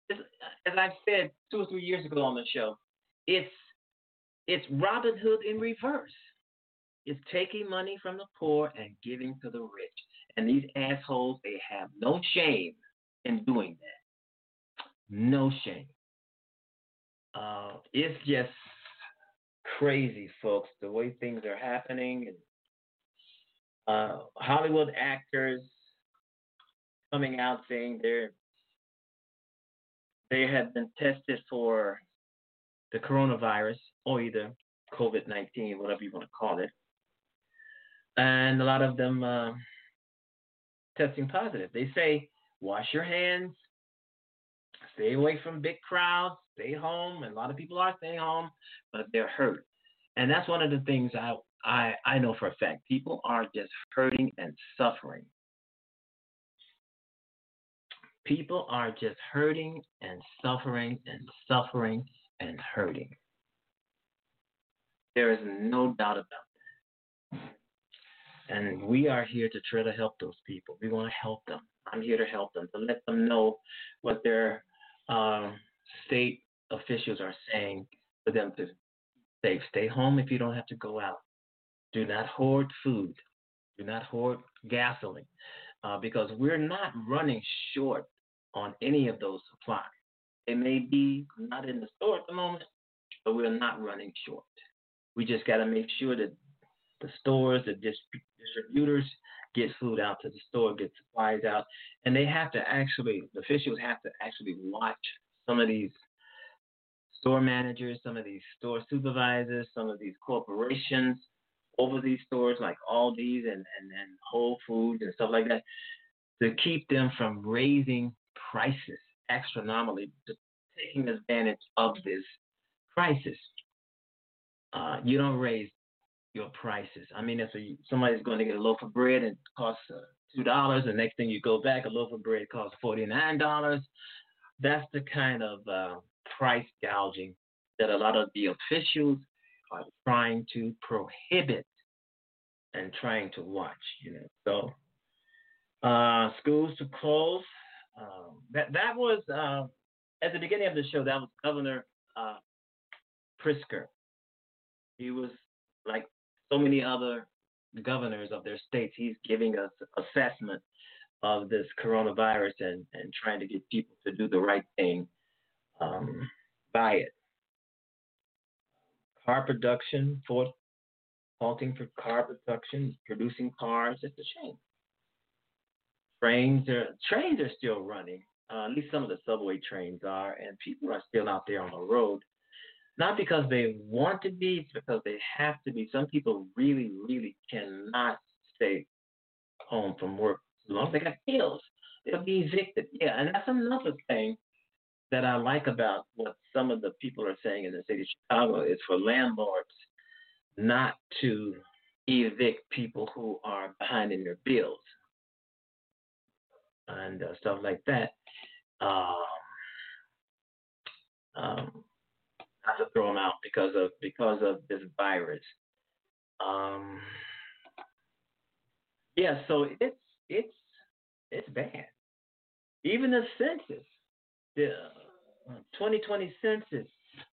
It's, as I've said two or three years ago on the show, it's it's Robin Hood in reverse. It's taking money from the poor and giving to the rich. And these assholes, they have no shame in doing that. No shame. Uh, it's just crazy, folks, the way things are happening. And uh, Hollywood actors coming out saying they're they have been tested for the coronavirus or either COVID nineteen, whatever you want to call it, and a lot of them uh, testing positive. They say wash your hands, stay away from big crowds, stay home. And a lot of people are staying home, but they're hurt, and that's one of the things I I I know for a fact. People are just hurting and suffering people are just hurting and suffering and suffering and hurting. There is no doubt about. And we are here to try to help those people. We want to help them. I'm here to help them, to let them know what their um, state officials are saying for them to safe. Stay home if you don't have to go out. Do not hoard food. Do not hoard gasoline. Uh, because we're not running short on any of those supplies. They may be not in the store at the moment, but we're not running short. We just got to make sure that the stores, the dis- distributors get food out to the store, get supplies out, and they have to actually, the officials have to actually watch some of these store managers, some of these store supervisors, some of these corporations over these stores like Aldi's and, and, and Whole Foods and stuff like that to keep them from raising prices astronomically, taking advantage of this crisis. Uh, you don't raise your prices. I mean, if somebody's going to get a loaf of bread and costs uh, two dollars, the next thing you go back, a loaf of bread costs forty nine dollars. That's the kind of uh, price gouging that a lot of the officials are trying to prohibit and trying to watch. You know, so uh, schools to close. Um, that that was uh, at the beginning of the show. That was Governor uh, Pritzker. He was like so many other governors of their states. He's giving us assessment of this coronavirus and and trying to get people to do the right thing um, by it. Car production, for halting for car production, producing cars. It's a shame. Trains are trains are still running. Uh, at least some of the subway trains are, and people are still out there on the road. Not because they want to be, it's because they have to be. Some people really, really cannot stay home from work too long. They got bills. They'll be evicted. Yeah, and that's another thing that I like about what some of the people are saying in the city of Chicago is for landlords not to evict people who are behind in their bills and uh, stuff like that. Um, um, not to throw them out because of because of this virus. Um, yeah, so it's it's it's bad. Even the census, the uh, 2020 census,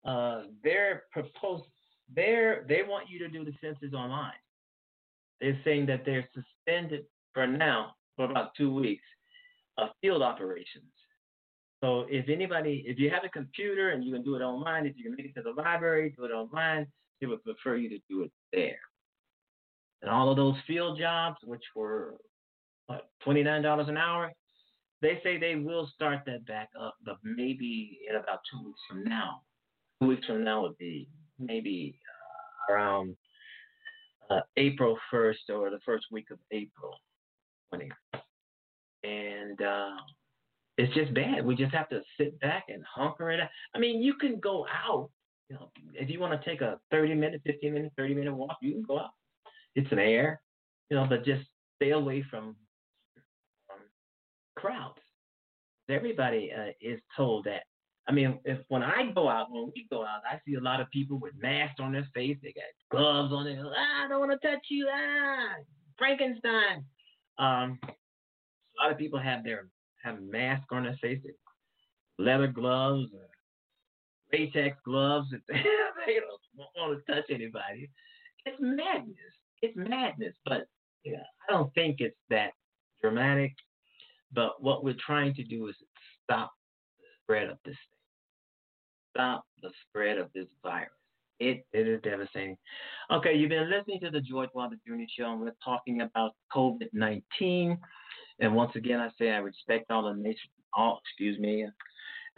uh, they're proposed. They're they want you to do the census online. They're saying that they're suspended for now for about two weeks of field operations. So if anybody, if you have a computer and you can do it online, if you can make it to the library, do it online, they would prefer you to do it there. And all of those field jobs, which were what twenty nine dollars an hour, they say they will start that back up, but maybe in about two weeks from now. Two weeks from now would be maybe uh, around uh, April first or the first week of April, twenty. And uh, it's just bad. We just have to sit back and hunker it out. I mean, you can go out. You know, if you want to take a 30 minute, 15 minute, 30 minute walk, you can go out. It's an air, you know, but just stay away from um, crowds. Everybody uh, is told that. I mean, if when I go out, when we go out, I see a lot of people with masks on their face. They got gloves on their. Ah, I don't want to touch you. Ah, Frankenstein. Um, a lot of people have their have masks on their faces, leather gloves, latex gloves. <laughs> They don't want to touch anybody, it's madness. It's madness. But yeah, I don't think it's that dramatic. But what we're trying to do is stop the spread of this thing. Stop the spread of this virus. It, it is devastating. Okay, you've been listening to the George Wilder Jr. Show, and we're talking about COVID 19. And once again, I say I respect all the nation, all excuse me,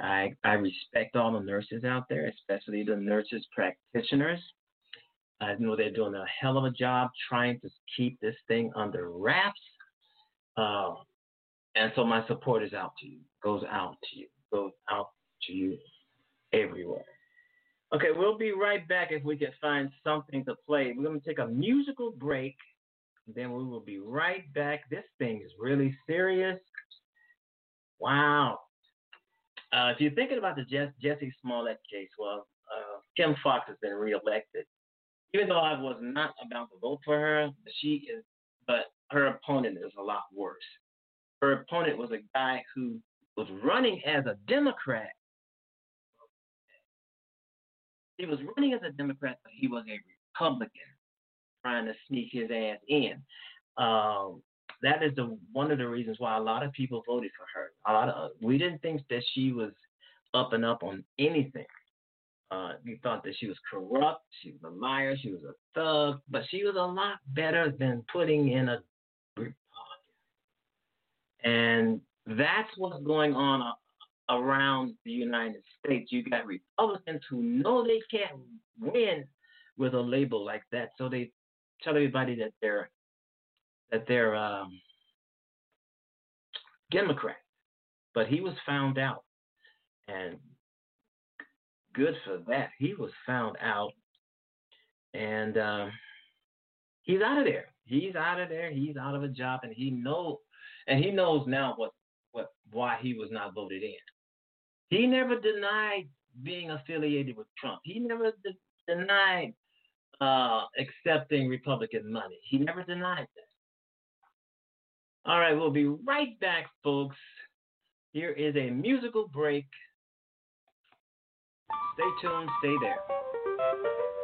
I I respect all the nurses out there, especially the nurses practitioners. I know they're doing a hell of a job trying to keep this thing under wraps. Uh, and so my support is out to you, goes out to you, goes out to you everywhere. Okay, we'll be right back if we can find something to play. We're going to take a musical break then we will be right back. This thing is really serious. Wow. Uh, if you're thinking about the Jess, Jussie Smollett case, well, uh, Kim Foxx has been reelected. Even though I was not about to vote for her, she is, but her opponent is a lot worse. Her opponent was a guy who was running as a Democrat. He was running as a Democrat, but he was a Republican trying to sneak his ass in. Um, that is the one of the reasons why a lot of people voted for her. A lot of we didn't think that she was up and up on anything. Uh, we thought that she was corrupt, she was a liar, she was a thug, but she was a lot better than putting in a Republican. And that's what's going on around the United States. You got Republicans who know they can't win with a label like that, so they tell everybody that they're that they're um, Democrat, but he was found out, and good for that. He was found out, and uh, he's out of there. He's out of there. He's out of a job, and he know, and he knows now what what why he was not voted in. He never denied being affiliated with Trump. He never de- denied uh, accepting Republican money. He never denied that. All right, we'll be right back, folks. Here is a musical break. Stay tuned, stay there.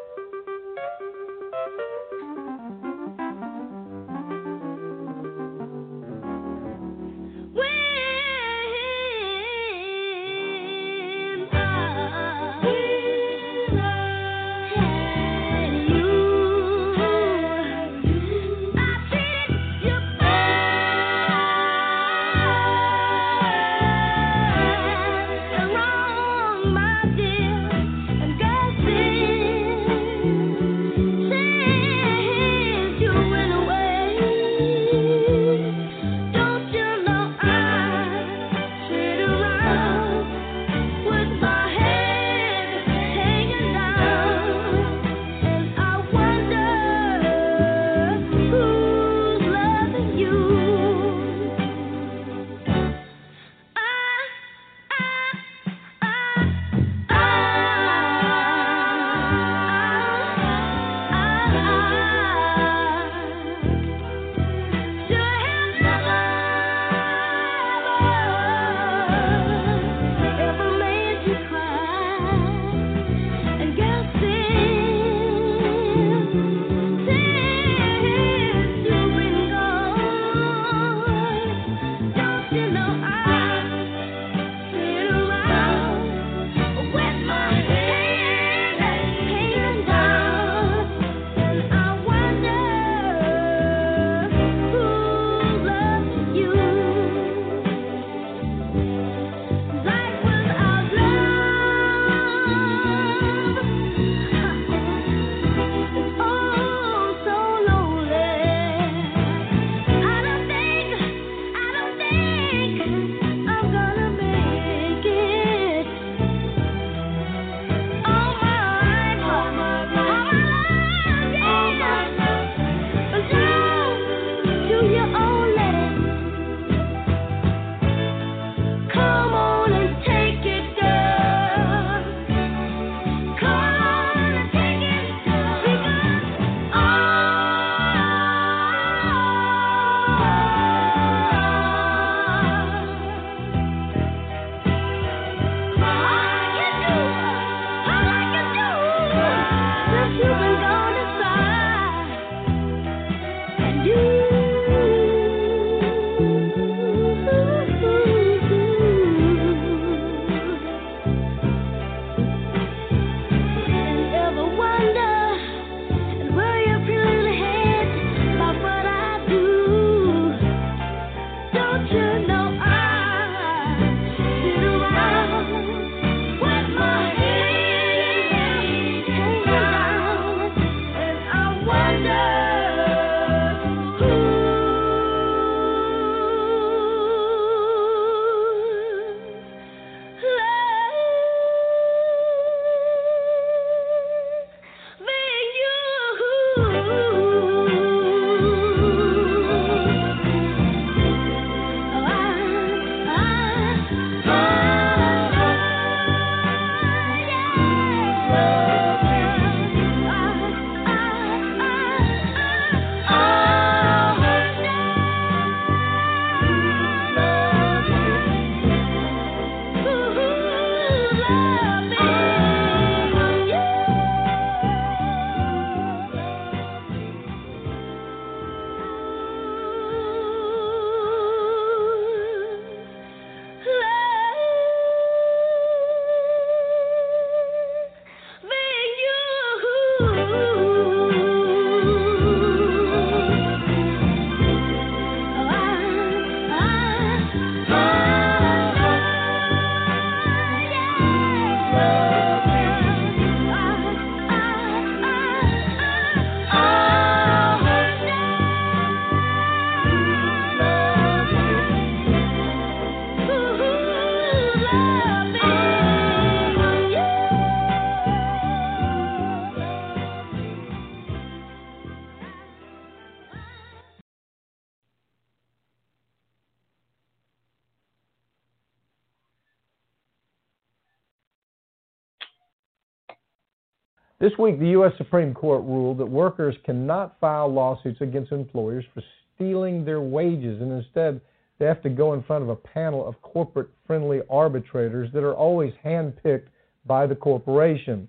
This week, the U.S. Supreme Court ruled that workers cannot file lawsuits against employers for stealing their wages, and instead, they have to go in front of a panel of corporate friendly arbitrators that are always handpicked by the corporation.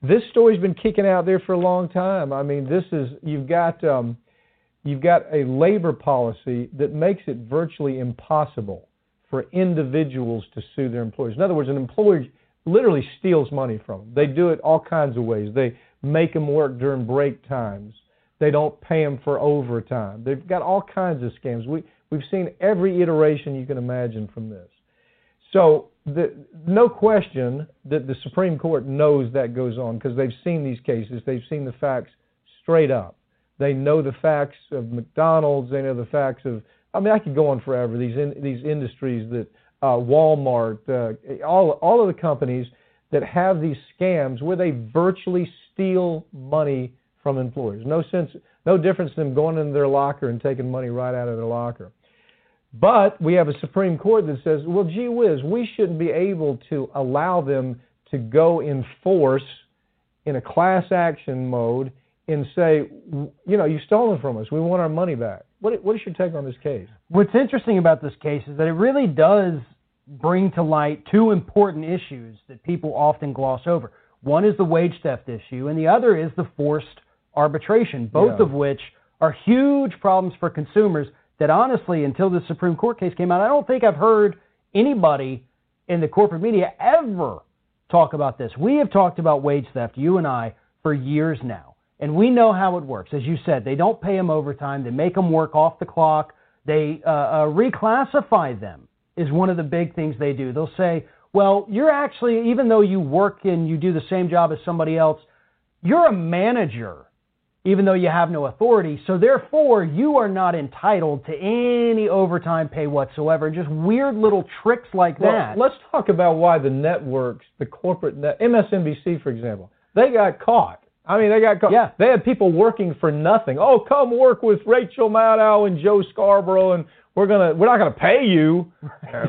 This story's been kicking out there for a long time. I mean, this is you've got um, you've got a labor policy that makes it virtually impossible for individuals to sue their employers. In other words, an employer literally steals money from them. They do it all kinds of ways. They make them work during break times. They don't pay them for overtime. They've got all kinds of scams. We we've seen every iteration you can imagine from this. So the, no question that the Supreme Court knows that goes on because they've seen these cases. They've seen the facts straight up. They know the facts of McDonald's. They know the facts of. I mean, I could go on forever. These in, these industries that uh, Walmart, uh, all all of the companies that have these scams where they virtually steal money from employers. No sense, no difference them going into their locker and taking money right out of their locker. But we have a Supreme Court that says, well, gee whiz, we shouldn't be able to allow them to go in force in a class action mode and say, you know, you've stolen from us. We want our money back. What, what is your take on this case? What's interesting about this case is that it really does bring to light two important issues that people often gloss over. One is the wage theft issue, and the other is the forced arbitration, both Yeah. of which are huge problems for consumers that honestly, until the Supreme Court case came out, I don't think I've heard anybody in the corporate media ever talk about this. We have talked about wage theft, you and I, for years now. And we know how it works. As you said, they don't pay them overtime. They make them work off the clock. They uh, uh, reclassify them is one of the big things they do. They'll say, well, you're actually, even though you work and you do the same job as somebody else, you're a manager even though you have no authority. So therefore, you are not entitled to any overtime pay whatsoever. And Just weird little tricks like Well, that. let's talk about why the networks, the corporate net, MSNBC, for example, they got caught. I mean, they got caught. Yeah. They had people working for nothing. Oh, come work with Rachel Maddow and Joe Scarborough, and we're gonna we're not gonna pay you.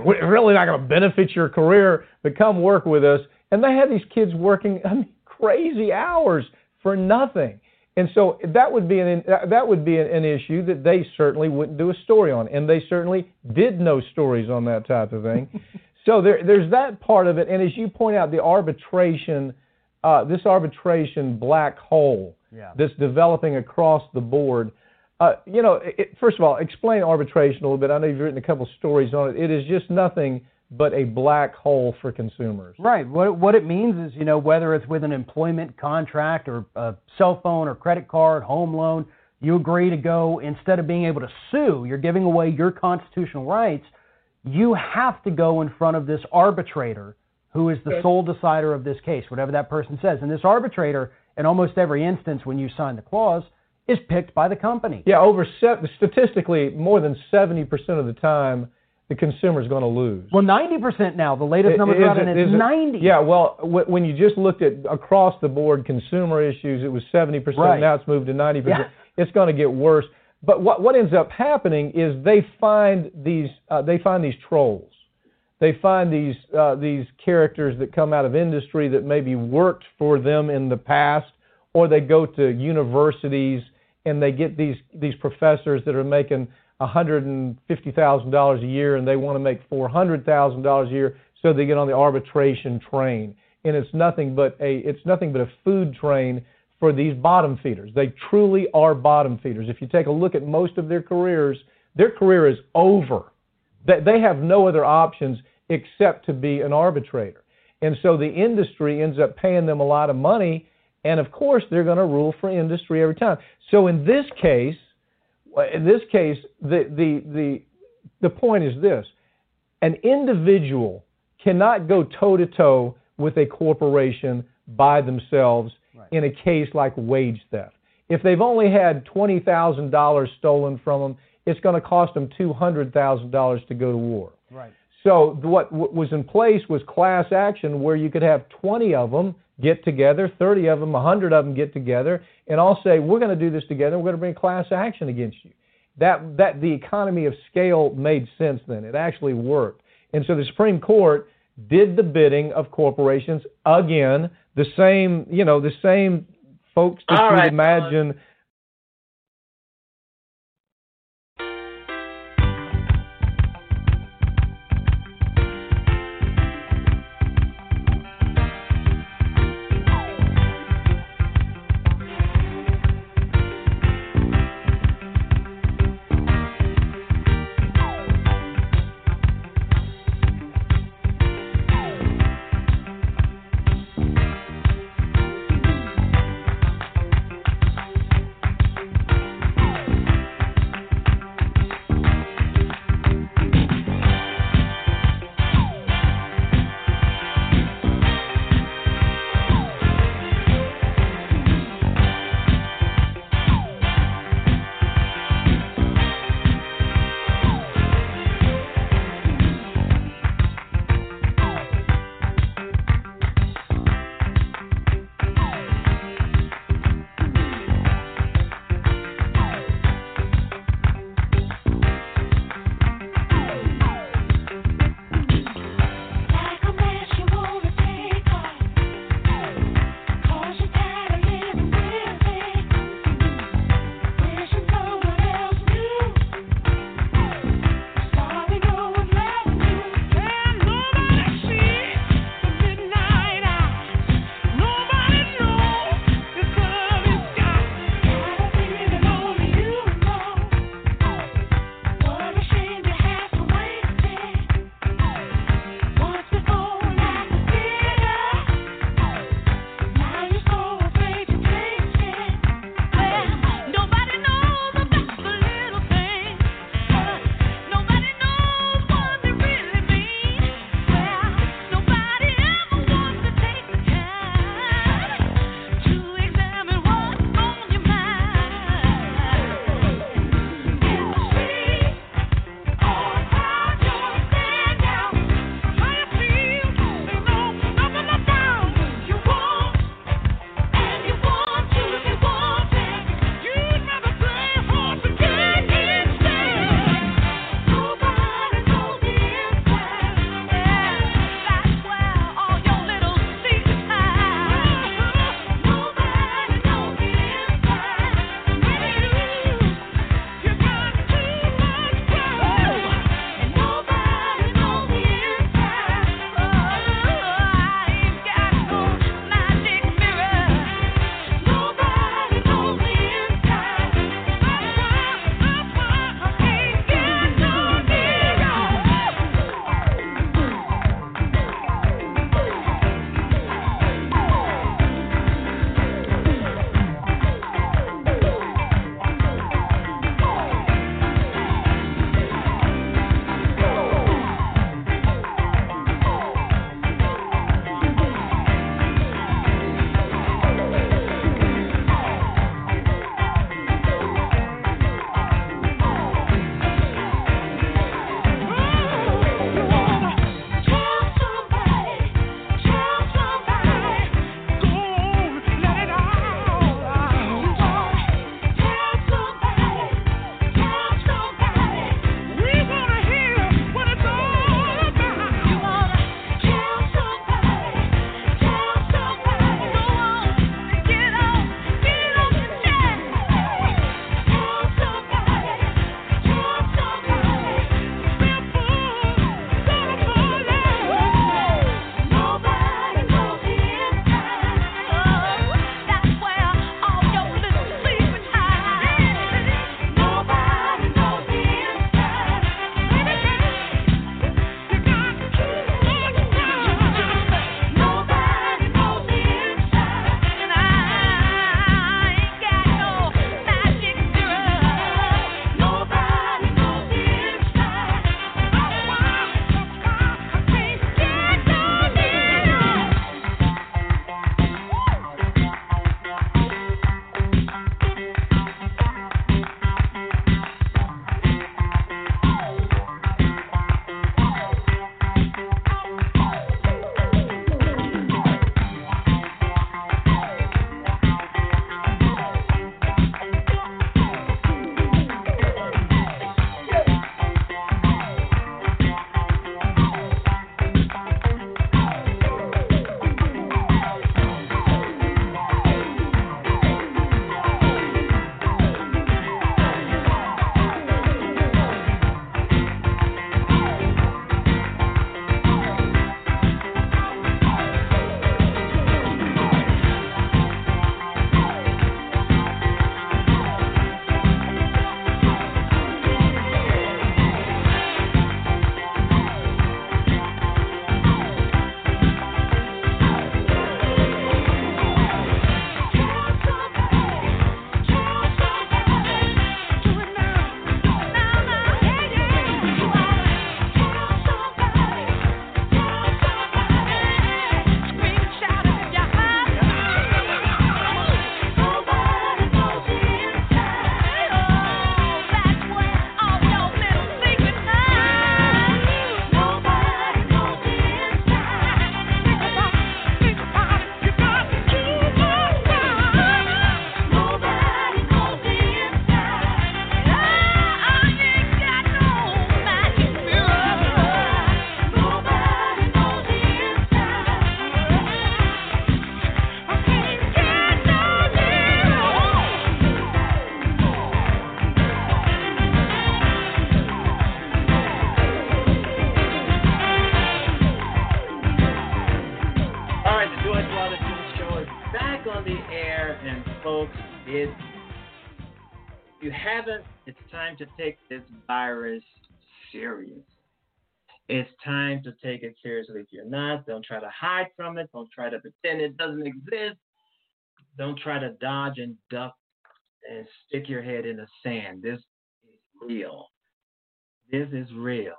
We're really not gonna benefit your career, but come work with us. And they had these kids working I mean, crazy hours for nothing. And so that would be an that would be an issue that they certainly wouldn't do a story on, and they certainly did no stories on that type of thing. <laughs> so there, there's that part of it, and as you point out, the arbitration, uh, this arbitration black hole Yeah. that's developing across the board. Uh, you know, it, first of all, explain arbitration a little bit. I know you've written a couple stories on it. It is just nothing but a black hole for consumers. Right. What what it means is, you know, whether it's with an employment contract or a cell phone or credit card, home loan, you agree to go instead of being able to sue, you're giving away your constitutional rights. You have to go in front of this arbitrator who is the sole decider of this case, whatever that person says. And this arbitrator, in almost every instance when you sign the clause, is picked by the company. Yeah, over se- statistically, more than 70% of the time, the consumer is going to lose. Well, 90% now. The latest It- numbers is are out, and it's is it- 90. Yeah, well, wh- when you just looked at across the board consumer issues, it was 70%. Right. Now it's moved to 90%. Yeah. It's going to get worse. But what what ends up happening is they find these uh, they find these trolls. They find these uh, these characters that come out of industry that maybe worked for them in the past, or they go to universities and they get these these professors that are making a $150,000 a year and they want to make $400,000 a year so they get on the arbitration train and it's nothing but a it's nothing but a food train for these bottom feeders. They truly are bottom feeders. If you take a look at most of their careers, their career is over. They, they have no other options except to be an arbitrator. And so the industry ends up paying them a lot of money, and of course they're going to rule for industry every time. So in this case, in this case, the the the the point is this: an individual cannot go toe to toe with a corporation by themselves in a case like wage theft. If they've only had twenty thousand dollars stolen from them, it's going to cost them two hundred thousand dollars to go to war. Right. So what what was in place was class action where you could have 20 of them get together, 30 of them, 100 of them get together, and all say we're going to do this together. We're going to bring class action against you. That that the economy of scale made sense then. It actually worked. And so the Supreme Court did the bidding of corporations again. the same, you know, the same folks that All you'd right, imagine. Haven't, it's time to take this virus serious. It's time to take it seriously. If you're not, don't try to hide from it. Don't try to pretend it doesn't exist. Don't try to dodge and duck and stick your head in the sand. This is real. This is real.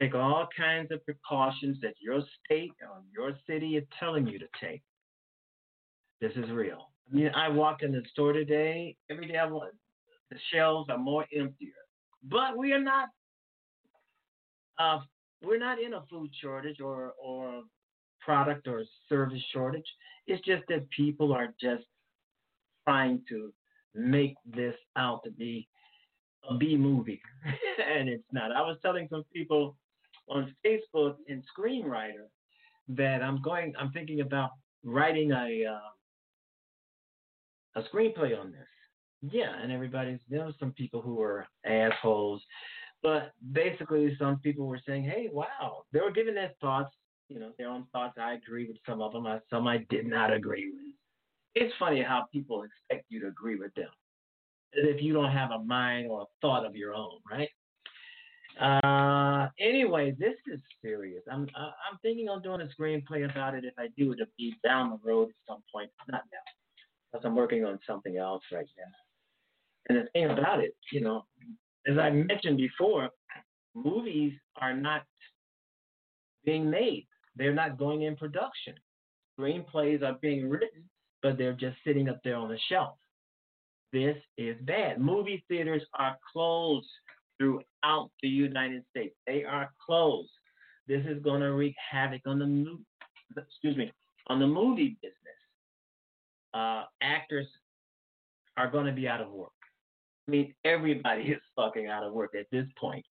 Take all kinds of precautions that your state or your city is telling you to take. This is real. I mean, I walked in the store today. Every day I the shelves are more emptier. But we are not. Uh, we're not in a food shortage or or product or service shortage. It's just that people are just trying to make this out to be a B movie, <laughs> and it's not. I was telling some people on Facebook and Screenwriter that I'm going. I'm thinking about writing a uh, a screenplay on this. Yeah, and everybody's there were some people who were assholes, but basically some people were saying, "Hey, wow," they were giving their thoughts, you know, their own thoughts. I agree with some of them. I, some I did not agree with. It's funny how people expect you to agree with them, if you don't have a mind or a thought of your own, right? Uh, anyway, this is serious. I'm I'm thinking of doing a screenplay about it. If I do, it'll be down the road at some point, not now, because I'm working on something else right now. And the thing about it, you know, as I mentioned before, movies are not being made. They're not going in production. Screenplays are being written, but they're just sitting up there on the shelf. This is bad. Movie theaters are closed throughout the United States. They are closed. This is going to wreak havoc on the excuse me on the movie business. Uh, actors are going to be out of work. I mean, everybody is fucking out of work at this point.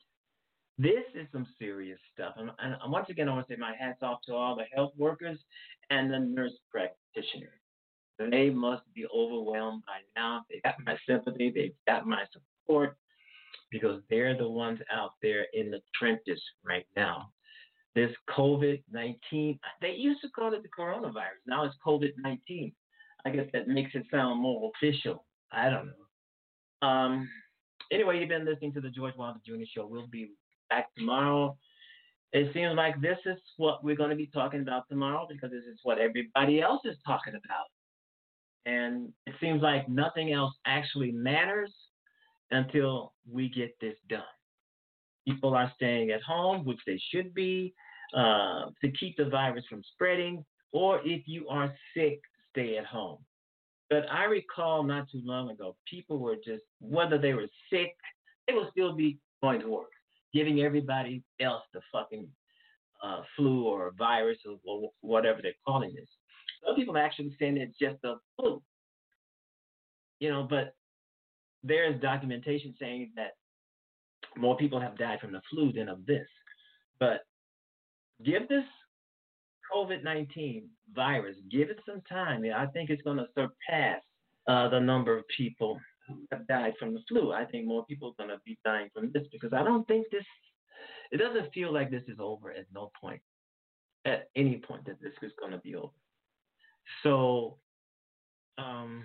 This is some serious stuff. And, and once again, I want to say my hats off to all the health workers and the nurse practitioners. They must be overwhelmed by now. They got my sympathy. They've got my support because they're the ones out there in the trenches right now. This COVID 19, they used to call it the coronavirus. Now it's COVID 19. I guess that makes it sound more official. I don't know. Um, anyway, you've been listening to the George Wilder Jr. Show. We'll be back tomorrow. It seems like this is what we're going to be talking about tomorrow because this is what everybody else is talking about. And it seems like nothing else actually matters until we get this done. People are staying at home, which they should be, uh, to keep the virus from spreading, or if you are sick, stay at home. But I recall not too long ago, people were just, whether they were sick, they would still be going to work, giving everybody else the fucking uh, flu or virus or, whatever they're calling this. Some people are actually saying it's just a flu. You know, but there is documentation saying that more people have died from the flu than of this. But give this COVID 19 virus, give it some time. I think it's going to surpass uh, the number of people who have died from the flu. I think more people are going to be dying from this because I don't think this, it doesn't feel like this is over at no point, at any point that this is going to be over. So, um,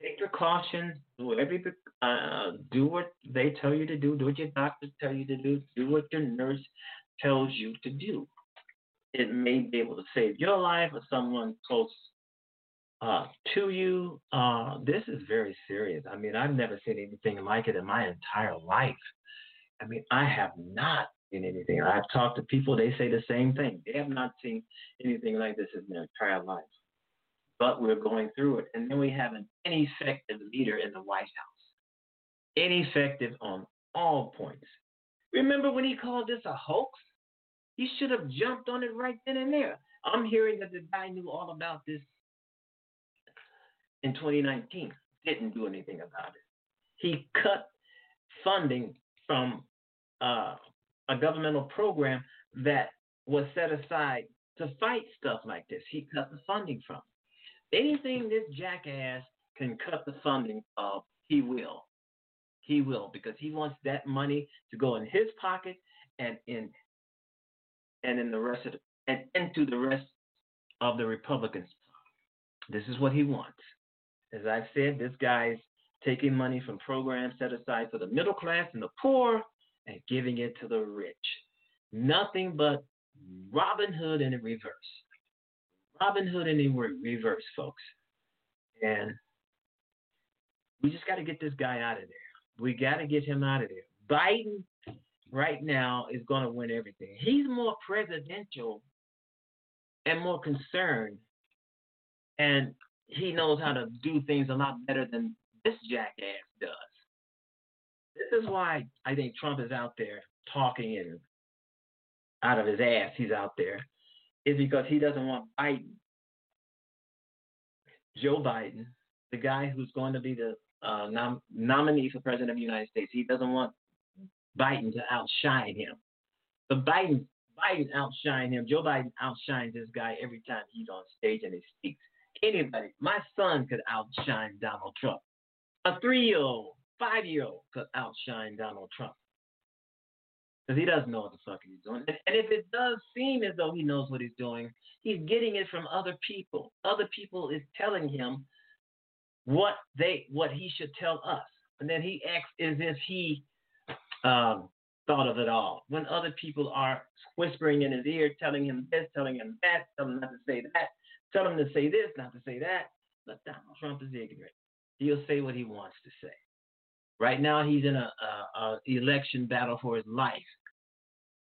take precautions. Do every uh, do what they tell you to do. Do what your doctors tell you to do. Do what your nurse tells you to do. It may be able to save your life or someone close uh, to you. Uh, this is very serious. I mean, I've never seen anything like it in my entire life. I mean, I have not seen anything. I've talked to people; they say the same thing. They have not seen anything like this in their entire life but we're going through it. And then we have an ineffective leader in the White House. Ineffective on all points. Remember when he called this a hoax? He should have jumped on it right then and there. I'm hearing that the guy knew all about this in 2019, didn't do anything about it. He cut funding from uh, a governmental program that was set aside to fight stuff like this. He cut the funding from. Anything this jackass can cut the funding of, he will. He will because he wants that money to go in his pocket and in and in the rest of the, and into the rest of the Republicans. This is what he wants. As I've said, this guy's taking money from programs set aside for the middle class and the poor and giving it to the rich. Nothing but Robin Hood in reverse. Robin Hood in reverse, folks. And we just got to get this guy out of there. We got to get him out of there. Biden right now is going to win everything. He's more presidential and more concerned, and he knows how to do things a lot better than this jackass does. This is why I think Trump is out there talking and out of his ass. He's out there is because he doesn't want Biden, Joe Biden, the guy who's going to be the uh, nom- nominee for president of the United States. He doesn't want Biden to outshine him. But Biden, Biden outshine him. Joe Biden outshines this guy every time he's on stage and he speaks. Anybody, my son could outshine Donald Trump. A three-year-old, five-year-old could outshine Donald Trump. Because he doesn't know what the fuck he's doing. And if it does seem as though he knows what he's doing, he's getting it from other people. Other people is telling him what they what he should tell us. And then he acts as if he um, thought of it all. When other people are whispering in his ear, telling him this, telling him that, telling him not to say that, telling him to say this, not to say that. But Donald Trump is ignorant. He'll say what he wants to say. Right now, he's in a, a, a election battle for his life,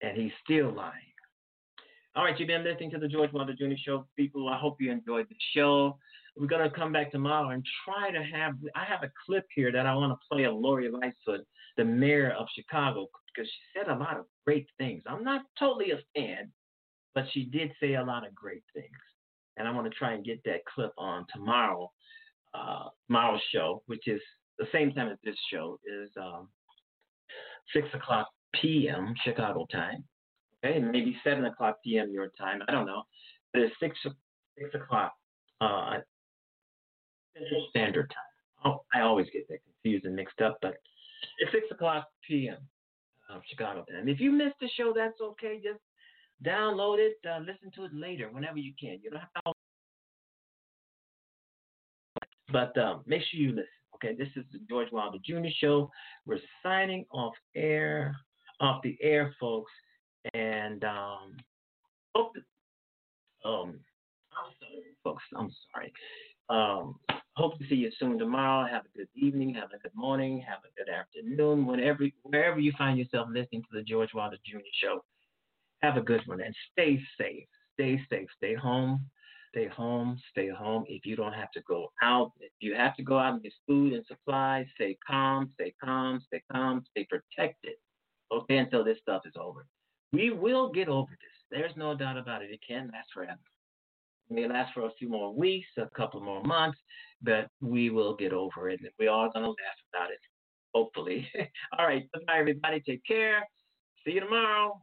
and he's still lying. All right, you've been listening to the George Wilder Jr. Show, people. I hope you enjoyed the show. We're gonna come back tomorrow and try to have. I have a clip here that I want to play of Lori Lightfoot, the mayor of Chicago, because she said a lot of great things. I'm not totally a fan, but she did say a lot of great things, and I want to try and get that clip on tomorrow. Uh, tomorrow's show, which is the same time as this show, is um, six o'clock p.m. Chicago time. Okay, maybe seven o'clock p.m. your time. I don't know, but it's six six o'clock uh, Standard Time. Oh, I always get that confused and mixed up, but it's six o'clock p.m. Uh, Chicago time. If you missed the show, that's okay. Just download it, uh, listen to it later, whenever you can. You don't have to. But um, make sure you listen. Okay, this is the George Wilder Jr. Show. We're signing off air, off the air, folks, and um, hope. Um, I'm sorry, folks. I'm sorry. Um, hope to see you soon tomorrow. Have a good evening. Have a good morning. Have a good afternoon. Whenever, wherever you find yourself listening to the George Wilder Jr. Show, have a good one and stay safe. Stay safe. Stay home. Stay home. Stay home. If you don't have to go out, if you have to go out and get food and supplies, stay calm. Stay calm. Stay calm. Stay protected. Okay, until this stuff is over. We will get over this. There's no doubt about it. It can't last forever may last for a few more weeks, a couple more months, but we will get over it. And we are going to laugh about it, hopefully. <laughs> All right. Bye, everybody. Take care. See you tomorrow.